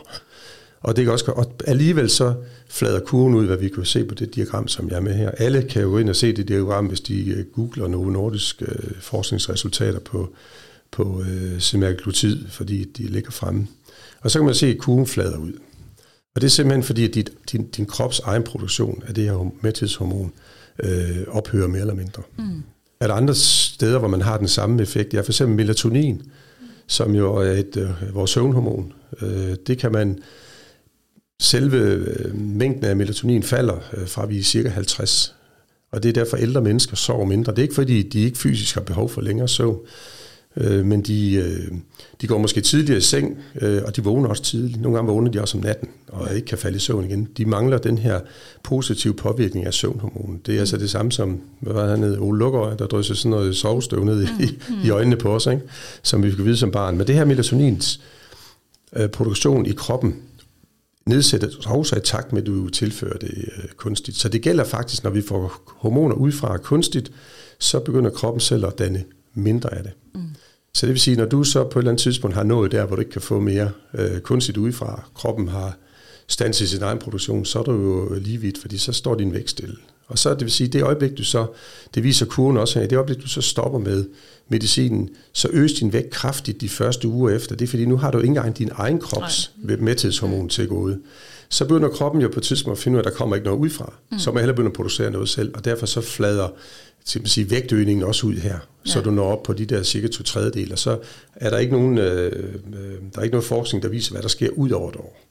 Og, det kan også, og alligevel så flader kurven ud, hvad vi kan se på det diagram, som jeg er med her. Alle kan jo ind og se det diagram, hvis de øh, googler nogle nordiske øh, forskningsresultater på, på øh, semaglutid, fordi de ligger fremme. Og så kan man se, at kurven flader ud. Og det er simpelthen fordi, at dit, din, din krops egen produktion af det her mæthedshormon øh, ophører mere eller mindre. Mm. Er der andre steder, hvor man har den samme effekt? Ja, for eksempel melatonin, som jo er et, øh, vores søvnhormon. Øh, det kan man... Selve øh, mængden af melatonin falder øh, fra vi er cirka 50. Og det er derfor, ældre mennesker sover mindre. Det er ikke fordi, de ikke fysisk har behov for længere søvn øh, men de, øh, de går måske tidligere i seng, øh, og de vågner også tidligt. Nogle gange vågner de også om natten, og ikke kan falde i søvn igen. De mangler den her positive påvirkning af søvnhormonen. Det er mm. altså det samme som, hvad var han hed, Ole Lukker, der drysser sådan noget sovestøv ned i, mm. i øjnene på os, ikke? som vi kan vide som barn. Men det her melatonins øh, produktion i kroppen, nedsættes også i takt med, at du tilfører det øh, kunstigt. Så det gælder faktisk, når vi får hormoner udefra kunstigt, så begynder kroppen selv at danne mindre af det. Mm. Så det vil sige, når du så på et eller andet tidspunkt har nået der, hvor du ikke kan få mere øh, kunstigt udefra, kroppen har stanset sin egen produktion, så er du jo lige vidt, fordi så står din vækst stille. Og så det vil sige, det øjeblik du så, det viser kurven også her, det øjeblik du så stopper med medicinen, så øges din vægt kraftigt de første uger efter. Det er fordi, nu har du ikke engang din egen krops mæthedshormon til gode. Så begynder kroppen jo på et tidspunkt at finde ud af, at der kommer ikke noget udefra. Mm. Så må jeg hellere begynde at producere noget selv, og derfor så flader sige, vægtøgningen også ud her, ja. så du når op på de der cirka to tredjedel, og så er der ikke nogen, øh, øh, der er ikke noget forskning, der viser, hvad der sker ud over et år.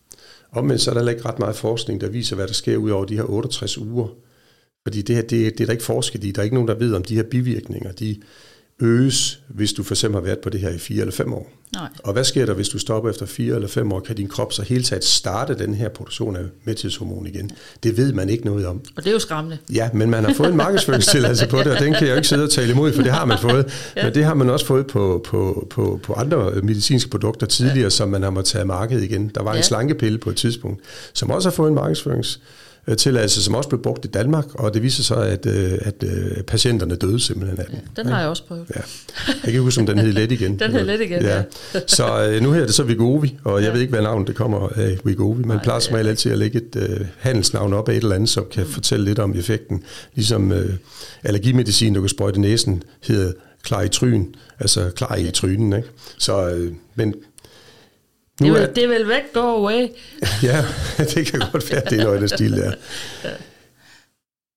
Omvendt så er der ikke ret meget forskning, der viser, hvad der sker ud over de her 68 uger. Fordi det her, det, det er der ikke forsket i. Der er ikke nogen, der ved, om de her bivirkninger, de øges, hvis du for eksempel har været på det her i fire eller fem år. Nej. Og hvad sker der, hvis du stopper efter fire eller fem år? Kan din krop så hele taget starte den her produktion af mæthedshormon igen? Det ved man ikke noget om. Og det er jo skræmmende. Ja, men man har fået en markedsføringstilladelse på det, og den kan jeg jo ikke sidde og tale imod, for det har man fået. ja. Men det har man også fået på, på, på, på andre medicinske produkter tidligere, ja. som man har måttet tage markedet igen. Der var ja. en slankepille på et tidspunkt, som også har fået en markedsførings Øh, tilladelse, som også blev brugt i Danmark, og det viser sig, at, øh, at, øh, patienterne døde simpelthen af den. Ja, den har jeg også prøvet. Ja. Jeg kan ikke huske, om den hed Let igen. den hed Let igen, ja. ja. Så nu her er det så Vigovi, og jeg ja. ved ikke, hvad navnet det kommer af Vigovi. Man plejer som regel altid at lægge et uh, handelsnavn op af et eller andet, som kan mm. fortælle lidt om effekten. Ligesom uh, allergimedicin, du kan sprøjte næsen, hedder klar i tryn, altså klar i trynen. Ikke? Så, uh, men nu det, er, det vil væk go away. ja, det kan godt være, det er noget af stil der. ja.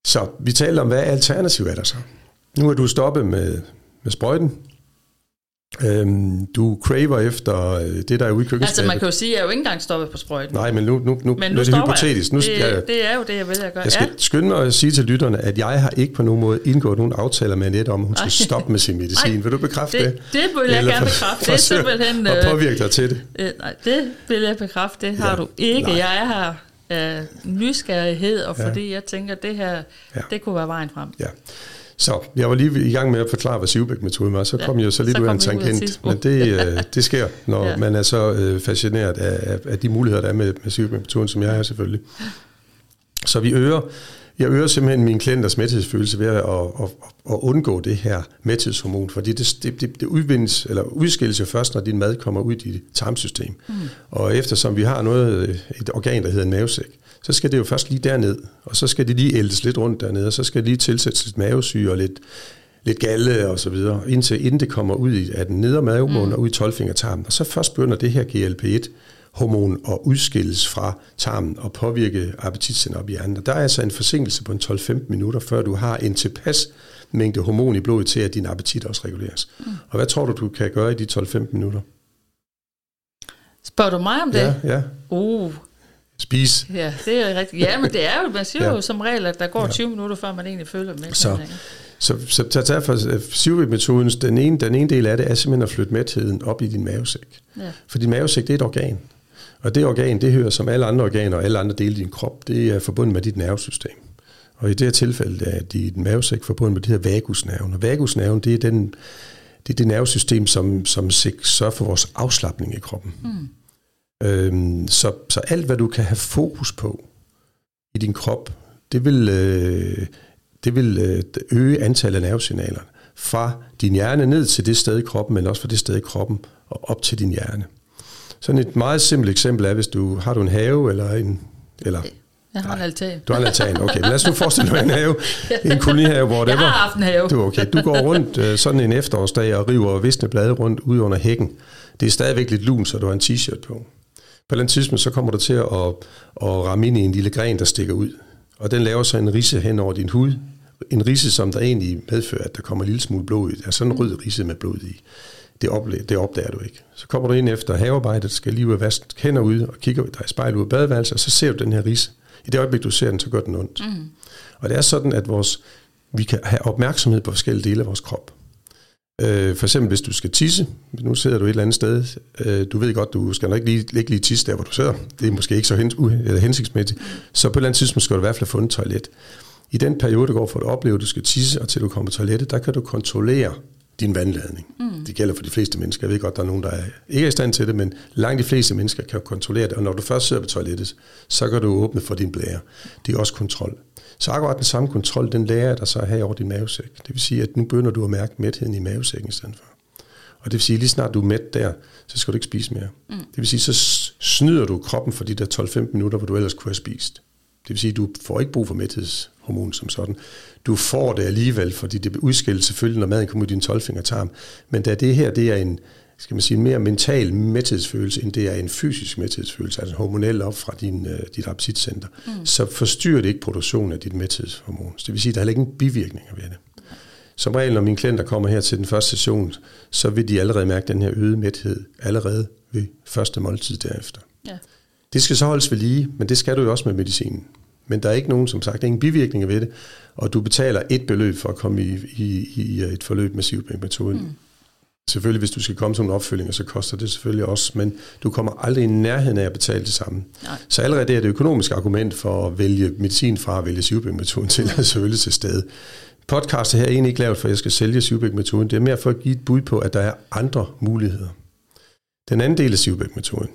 Så vi taler om, hvad alternativ er der så? Nu er du stoppet med, med sprøjten. Øhm, du craver efter øh, det, der er ude i køkkenskabet. Altså man kan jo sige, at jeg er jo ikke engang stoppet på sprøjten. Nej, men nu, nu, nu, men nu, er det hypotetisk. Nu, det, ja, det er jo det, jeg vil at gøre. Jeg skal ja. skynde mig at sige til lytterne, at jeg har ikke på nogen måde indgået nogen aftaler med Annette om, at hun skal stoppe med sin medicin. Ej, vil du bekræfte det? Det, det vil jeg Eller gerne bekræfte. Det er simpelthen... Og påvirke dig til det. Øh, nej, det vil jeg bekræfte. Det har ja. du ikke. Nej. Jeg er her af nysgerrighed, og fordi ja. jeg tænker, at det her, ja. det kunne være vejen frem. Ja. Så jeg var lige i gang med at forklare, hvad Sivbæk-metoden var, så ja, kom jeg så lidt ud af en tangent. Men det, øh, det sker, når ja. man er så øh, fascineret af, af de muligheder, der er med, med Sivbæk-metoden, som jeg er selvfølgelig. Så vi øger, jeg øger simpelthen min klienters mæthedsfølelse ved at, at, at, at undgå det her mæthedshormon, fordi det, det, det, det udvindes, eller udskilles jo først, når din mad kommer ud i dit tarmsystem. Mm. Og eftersom vi har noget, et organ, der hedder en mavesæk, så skal det jo først lige derned, og så skal det lige ældes lidt rundt dernede, og så skal det lige tilsættes lidt mavesyre og lidt, lidt galle og så videre, indtil inden det kommer ud i, af den nedre mavemund mm. og ud i 12-fingertarmen. Og så først begynder det her GLP-1 hormon at udskilles fra tarmen og påvirke appetitcenter op i hjernen. Og der er altså en forsinkelse på en 12-15 minutter, før du har en tilpas mængde hormon i blodet til, at din appetit også reguleres. Mm. Og hvad tror du, du kan gøre i de 12-15 minutter? Spørger du mig om det? Ja, ja. Uh, Spise. Ja, det er rigtigt. Ja, men det er jo, man siger ja. jo som regel, at der går ja. 20 minutter, før man egentlig føler med. Så, så, så, så derfor, Sivrik-metoden, den ene, den ene del af det er simpelthen at flytte mætheden op i din mavesæk. Ja. For din mavesæk, det er et organ. Og det organ, det hører som alle andre organer og alle andre dele af din krop, det er forbundet med dit nervesystem. Og i det her tilfælde er din mavesæk forbundet med det her vagusnerven. Og vagusnerven, det er, den, det, er det nervesystem, som, som sørger for vores afslappning i kroppen. Mm. Øhm, så, så alt, hvad du kan have fokus på i din krop, det vil, øh, det vil øh, øge antallet af nervesignaler fra din hjerne ned til det sted i kroppen, men også fra det sted i kroppen og op til din hjerne. Sådan et meget simpelt eksempel er, hvis du har du en have eller en eller Jeg har en altan. Du har en altan, okay. Men lad os nu forestille dig en have, en kolonihave, hvor det Jeg har haft en have. Du, okay. du går rundt øh, sådan en efterårsdag og river visne blade rundt ud under hækken. Det er stadigvæk lidt lun, så du har en t-shirt på. Tidspunkt, så kommer du til at, at, at ramme ind i en lille gren, der stikker ud. Og den laver så en risse hen over din hud. En risse, som der egentlig medfører, at der kommer en lille smule blod ud. Altså en rød risse med blod i. Det, oplever, det opdager du ikke. Så kommer du ind efter havearbejdet, skal lige ud og vaske hænder ud og kigger dig i spejlet ud af badeværelset, og så ser du den her risse. I det øjeblik, du ser den, så gør den ondt. Mm. Og det er sådan, at vores, vi kan have opmærksomhed på forskellige dele af vores krop. Øh, for eksempel, hvis du skal tisse, nu sidder du et eller andet sted, øh, du ved godt, du skal nok ikke lige, ikke lige tisse der, hvor du sidder. Det er måske ikke så hens, uh, hensigtsmæssigt. Så på et eller andet tidspunkt skal du i hvert fald have fundet et toilet. I den periode, der går for at opleve, at du skal tisse, og til du kommer på toilettet, der kan du kontrollere din vandladning. Mm. Det gælder for de fleste mennesker. Jeg ved godt, der er nogen, der er ikke er i stand til det, men langt de fleste mennesker kan kontrollere det. Og når du først sidder på toilettet, så kan du åbne for din blære. Det er også kontrol. Så akkurat den samme kontrol, den lærer der så at have over din mavesæk. Det vil sige, at nu begynder du at mærke mætheden i mavesækken i stedet for. Og det vil sige, at lige snart du er mæt der, så skal du ikke spise mere. Mm. Det vil sige, så snyder du kroppen for de der 12-15 minutter, hvor du ellers kunne have spist. Det vil sige, at du får ikke brug for mæthedshormon som sådan. Du får det alligevel, fordi det udskilles selvfølgelig, når maden kommer ud i din 12-fingertarm. Men da det her, det er en, skal man sige, en mere mental mæthedsfølelse, end det er en fysisk mæthedsfølelse, altså hormonel op fra din, uh, dit appetitcenter, mm. så forstyrrer det ikke produktionen af dit mæthedshormon. Så det vil sige, at der er ikke ingen bivirkninger ved det. Som regel, når mine klienter kommer her til den første session, så vil de allerede mærke den her øgede mæthed allerede ved første måltid derefter. Ja. Det skal så holdes ved lige, men det skal du jo også med medicinen. Men der er ikke nogen, som sagt, ingen bivirkninger ved det, og du betaler et beløb for at komme i, i, i et forløb med Sivbæk-metoden. Mm. Selvfølgelig, hvis du skal komme til en opfølging, så koster det selvfølgelig også, men du kommer aldrig i nærheden af at betale det samme. Nej. Så allerede det er det økonomiske argument for at vælge medicin fra at vælge Sivbæk-metoden til, er selvfølgelig til stede. Podcast her er egentlig ikke lavet for, at jeg skal sælge Sivbæk-metoden. Det er mere for at give et bud på, at der er andre muligheder. Den anden del af Sivbæk-metoden,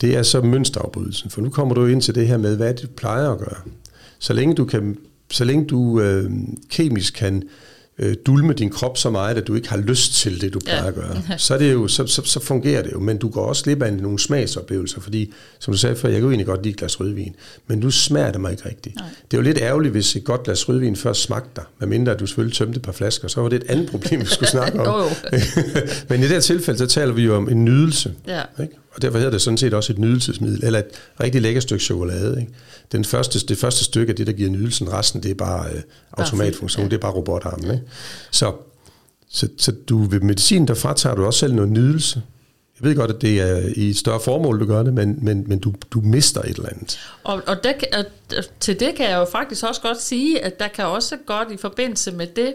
det er så mønsterafbrydelsen. For nu kommer du ind til det her med, hvad du plejer at gøre. Så længe du, kan, så længe du øh, kemisk kan øh, dulme din krop så meget, at du ikke har lyst til det, du plejer ja. at gøre, så, er det jo, så, så, så fungerer det jo. Men du går også glip af nogle smagsoplevelser, fordi, som du sagde før, jeg kan jo egentlig godt lide et glas rødvin, men nu smager det mig ikke rigtigt. Nej. Det er jo lidt ærgerligt, hvis et godt glas rødvin først smagte dig, medmindre at du selvfølgelig tømte et par flasker, så var det et andet problem, vi skulle snakke om. men i det her tilfælde, så taler vi jo om en nydelse. Ja. Ikke? Og derfor hedder det sådan set også et nydelsesmiddel, eller et rigtig lækkert stykke chokolade. Ikke? Den første, det første stykke af det, der giver nydelsen, resten det er bare øh, automatfunktion, ja. det er bare robotarmen. Ikke? Så, så, så du ved medicin, der fratager du også selv noget nydelse. Jeg ved godt, at det er i større formål, du gør det, men, men, men du, du mister et eller andet. Og, og, der, og til det kan jeg jo faktisk også godt sige, at der kan også godt i forbindelse med det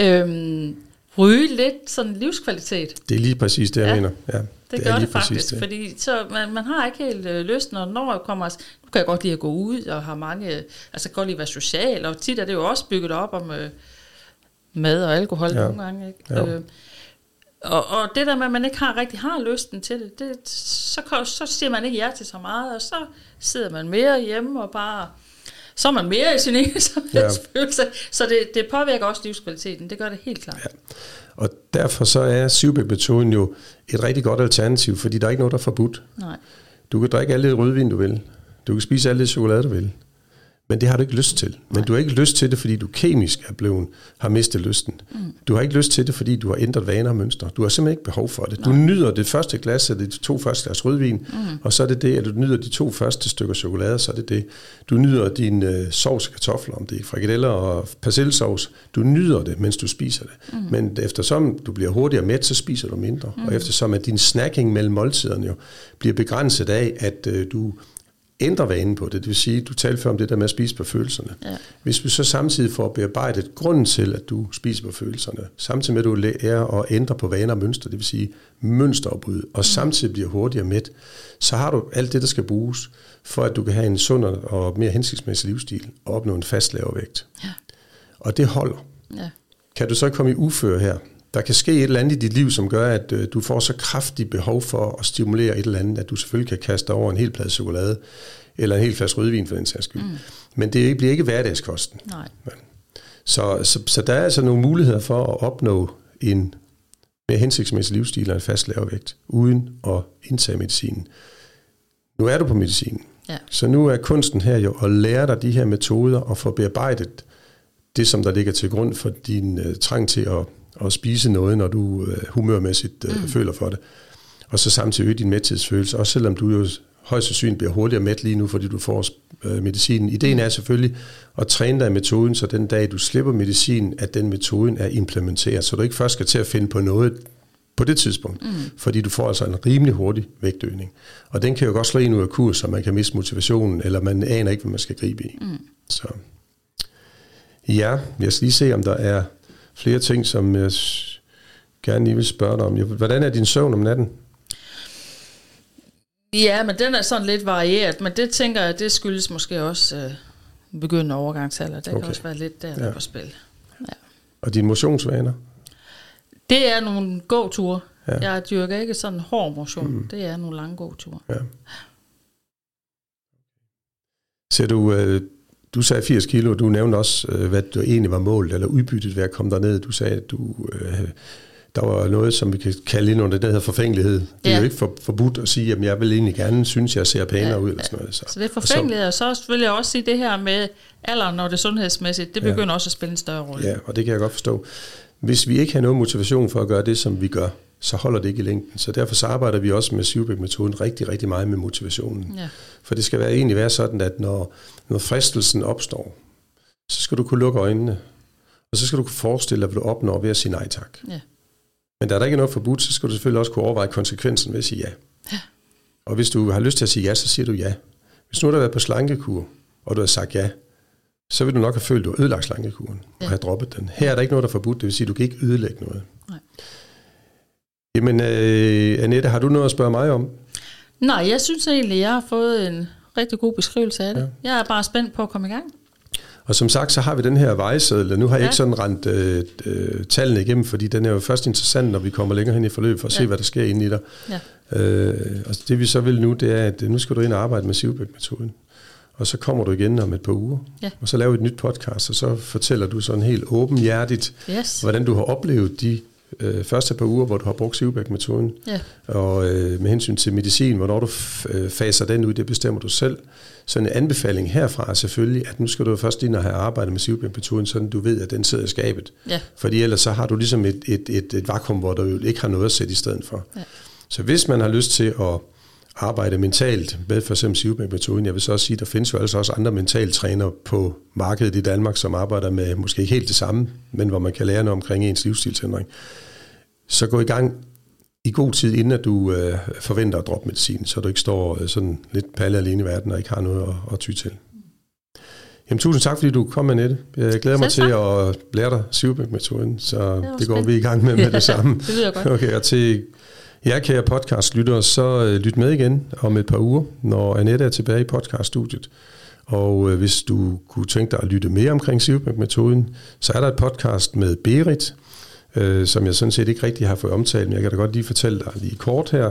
øhm, ryge lidt sådan livskvalitet. Det er lige præcis det, jeg ja. mener. Ja, det, det gør det faktisk, det. fordi så man, man har ikke helt øh, lyst, når når kommer, nu kan jeg godt lide at gå ud og har mange, altså godt lide at være social, og tit er det jo også bygget op om øh, mad og alkohol ja. nogle gange. Ikke? Ja. Øh, og, og det der med, at man ikke har rigtig har lysten til det, det så, så siger man ikke ja til så meget, og så sidder man mere hjemme og bare så er man mere i sin egen ja. Så det, det påvirker også livskvaliteten, det gør det helt klart. Ja. Og derfor så er Sivbæk-metoden jo et rigtig godt alternativ, fordi der er ikke noget, der er forbudt. Nej. Du kan drikke alt det rødvin, du vil. Du kan spise alt det chokolade, du vil. Men det har du ikke lyst til. Men du har ikke lyst til det, fordi du kemisk er blevet, har mistet lysten. Mm. Du har ikke lyst til det, fordi du har ændret vaner og mønstre. Du har simpelthen ikke behov for det. Nej. Du nyder det første glas af de to første glas rødvin, mm. og så er det det, at du nyder de to første stykker chokolade, så er det det. Du nyder din øh, sovs og kartofler, om det er frikadeller og persillesovs. Du nyder det, mens du spiser det. Mm. Men eftersom du bliver hurtigere mæt, så spiser du mindre. Mm. Og eftersom at din snacking mellem måltiderne jo bliver begrænset af, at øh, du ændre vanen på det. Det vil sige, du talte før om det der med at spise på følelserne. Ja. Hvis vi så samtidig får bearbejdet grunden til, at du spiser på følelserne, samtidig med at du lærer at ændre på vaner og mønstre, det vil sige mønsteropbryd, og mm. samtidig bliver hurtigere mæt, så har du alt det, der skal bruges, for at du kan have en sundere og mere hensigtsmæssig livsstil og opnå en fast vægt. Ja. Og det holder. Ja. Kan du så komme i uføre her, der kan ske et eller andet i dit liv, som gør, at øh, du får så kraftigt behov for at stimulere et eller andet, at du selvfølgelig kan kaste dig over en hel plade chokolade, eller en hel flaske rødvin for den sags skyld. Mm. Men det bliver ikke hverdagskosten. Nej. Så, så, så der er altså nogle muligheder for at opnå en mere hensigtsmæssig livsstil og en fast lavervægt, uden at indtage medicinen. Nu er du på medicinen. Ja. Så nu er kunsten her jo at lære dig de her metoder og få bearbejdet det, som der ligger til grund for din uh, trang til at, at spise noget, når du uh, humørmæssigt uh, mm. føler for det. Og så samtidig øge din mæthedsfølelse, også selvom du jo højst sandsynligt bliver hurtigere mæt lige nu, fordi du får uh, medicinen. Ideen er selvfølgelig at træne dig i metoden, så den dag du slipper medicinen, at den metoden er implementeret, så du ikke først skal til at finde på noget på det tidspunkt, mm. fordi du får altså en rimelig hurtig vægtøgning. Og den kan jo godt slå en ud af kurs, så man kan miste motivationen, eller man aner ikke, hvad man skal gribe i. Mm. Så ja, jeg skal lige se, om der er flere ting, som jeg gerne lige vil spørge dig om. Hvordan er din søvn om natten? Ja, men den er sådan lidt varieret, men det tænker jeg, det skyldes måske også øh, begyndende overgangsalder. Det okay. kan også være lidt der, der ja. på spil. Ja. Og dine motionsvaner? Det er nogle gåture. Ja. Jeg dyrker ikke sådan hård motion. Mm. Det er nogle lange gåture. Ja. Ser du, øh, du sagde 80 kilo, og du nævnte også, øh, hvad du egentlig var målet, eller udbyttet ved at komme derned. Du sagde, at du, øh, der var noget, som vi kan kalde ind under det, der hedder forfængelighed. Det er jo ikke for, forbudt at sige, at jeg vil egentlig gerne synes, jeg ser pænere ja, ud. Eller sådan noget, så. så det er forfængelighed, og så, og så vil jeg også sige det her med alderen, når det er sundhedsmæssigt, det begynder ja. også at spille en større rolle. Ja, og det kan jeg godt forstå. Hvis vi ikke har noget motivation for at gøre det, som vi gør, så holder det ikke i længden. Så derfor så arbejder vi også med Sivbæk-metoden rigtig, rigtig meget med motivationen. Ja. For det skal være, egentlig være sådan, at når, når fristelsen opstår, så skal du kunne lukke øjnene, og så skal du kunne forestille dig, hvad du opnår ved at sige nej tak. Ja. Men da der ikke er noget forbudt, så skal du selvfølgelig også kunne overveje konsekvensen ved at sige ja. ja. Og hvis du har lyst til at sige ja, så siger du ja. Hvis nu har du været på slankekur, og du har sagt ja, så vil du nok have følt, at du har ødelagt slankekuren ja. og have droppet den. Her er der ikke noget, der er forbudt, det vil sige, at du kan ikke ødelægge noget. Nej. Jamen, øh, Annette, har du noget at spørge mig om? Nej, jeg synes egentlig, jeg har fået en rigtig god beskrivelse af det. Ja. Jeg er bare spændt på at komme i gang. Og som sagt, så har vi den her vejseddel, nu har jeg ja. ikke sådan rent øh, øh, tallene igennem, fordi den er jo først interessant, når vi kommer længere hen i forløbet, for at ja. se, hvad der sker inde i dig. Ja. Øh, og det vi så vil nu, det er, at nu skal du ind og arbejde med Sivbæk-metoden og så kommer du igen om et par uger, ja. og så laver vi et nyt podcast, og så fortæller du sådan helt åbenhjertigt, yes. hvordan du har oplevet de øh, første par uger, hvor du har brugt Sivbæk-metoden, ja. og øh, med hensyn til medicin, hvornår du øh, faser den ud, det bestemmer du selv. Så en anbefaling herfra er selvfølgelig, at nu skal du først ind og have arbejdet med Sivbæk-metoden, sådan du ved, at den sidder i skabet. Ja. Fordi ellers så har du ligesom et, et, et, et vakuum, hvor du ikke har noget at sætte i stedet for. Ja. Så hvis man har lyst til at arbejde mentalt med for eksempel Sivbæk-metoden. Jeg vil så også sige, at der findes jo altså også andre mentaltrænere på markedet i Danmark, som arbejder med måske ikke helt det samme, men hvor man kan lære noget omkring ens livsstilsændring. Så gå i gang i god tid, inden at du øh, forventer at droppe medicin, så du ikke står øh, sådan lidt palle alene i verden og ikke har noget at, at ty til. Jamen, tusind tak, fordi du kom med, Nette. Jeg glæder mig til at lære dig Sivbæk-metoden, så det, det går vi i gang med med det samme. det lyder godt. Okay, og til Ja, kære podcastlyttere, så øh, lyt med igen om et par uger, når Annette er tilbage i podcaststudiet. Og øh, hvis du kunne tænke dig at lytte mere omkring Sivbæk-metoden, så er der et podcast med Berit, øh, som jeg sådan set ikke rigtig har fået omtalt, men jeg kan da godt lige fortælle dig lige kort her,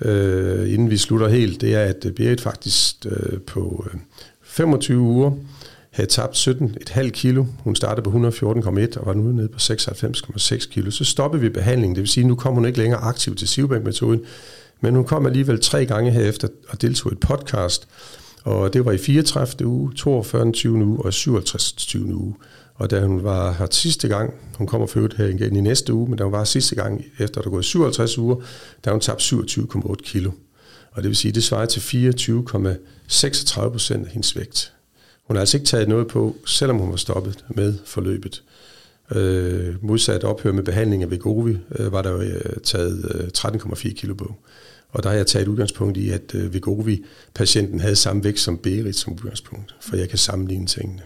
øh, inden vi slutter helt. Det er, at Berit faktisk øh, på øh, 25 uger havde tabt 17,5 kilo. Hun startede på 114,1 og var nu nede på 96,6 kilo. Så stoppede vi behandlingen, det vil sige, at nu kom hun ikke længere aktiv til Sivbank-metoden, men hun kom alligevel tre gange herefter og deltog i et podcast, og det var i 34. uge, 42. 20. uge og 57. 20. uge. Og da hun var her sidste gang, hun kommer født her igen i næste uge, men da hun var sidste gang, efter at der gået 57 uger, der hun tabt 27,8 kilo. Og det vil sige, det svarer til 24,36 procent af hendes vægt. Hun har altså ikke taget noget på, selvom hun var stoppet med forløbet. Øh, modsat ophør med behandling af Vegovi, øh, var der jo øh, taget øh, 13,4 kilo på. Og der har jeg taget udgangspunkt i, at øh, Vegovi-patienten havde samme vægt som Berit som udgangspunkt, for jeg kan sammenligne tingene.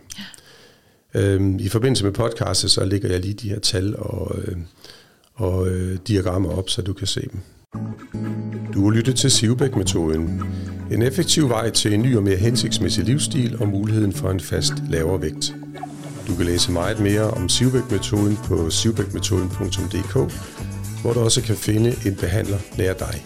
Ja. Øh, I forbindelse med podcastet, så lægger jeg lige de her tal og, øh, og øh, diagrammer op, så du kan se dem. Du har lyttet til Sivbæk-metoden. En effektiv vej til en ny og mere hensigtsmæssig livsstil og muligheden for en fast lavere vægt. Du kan læse meget mere om Sivbæk-metoden på sivbækmetoden.dk, hvor du også kan finde en behandler nær dig.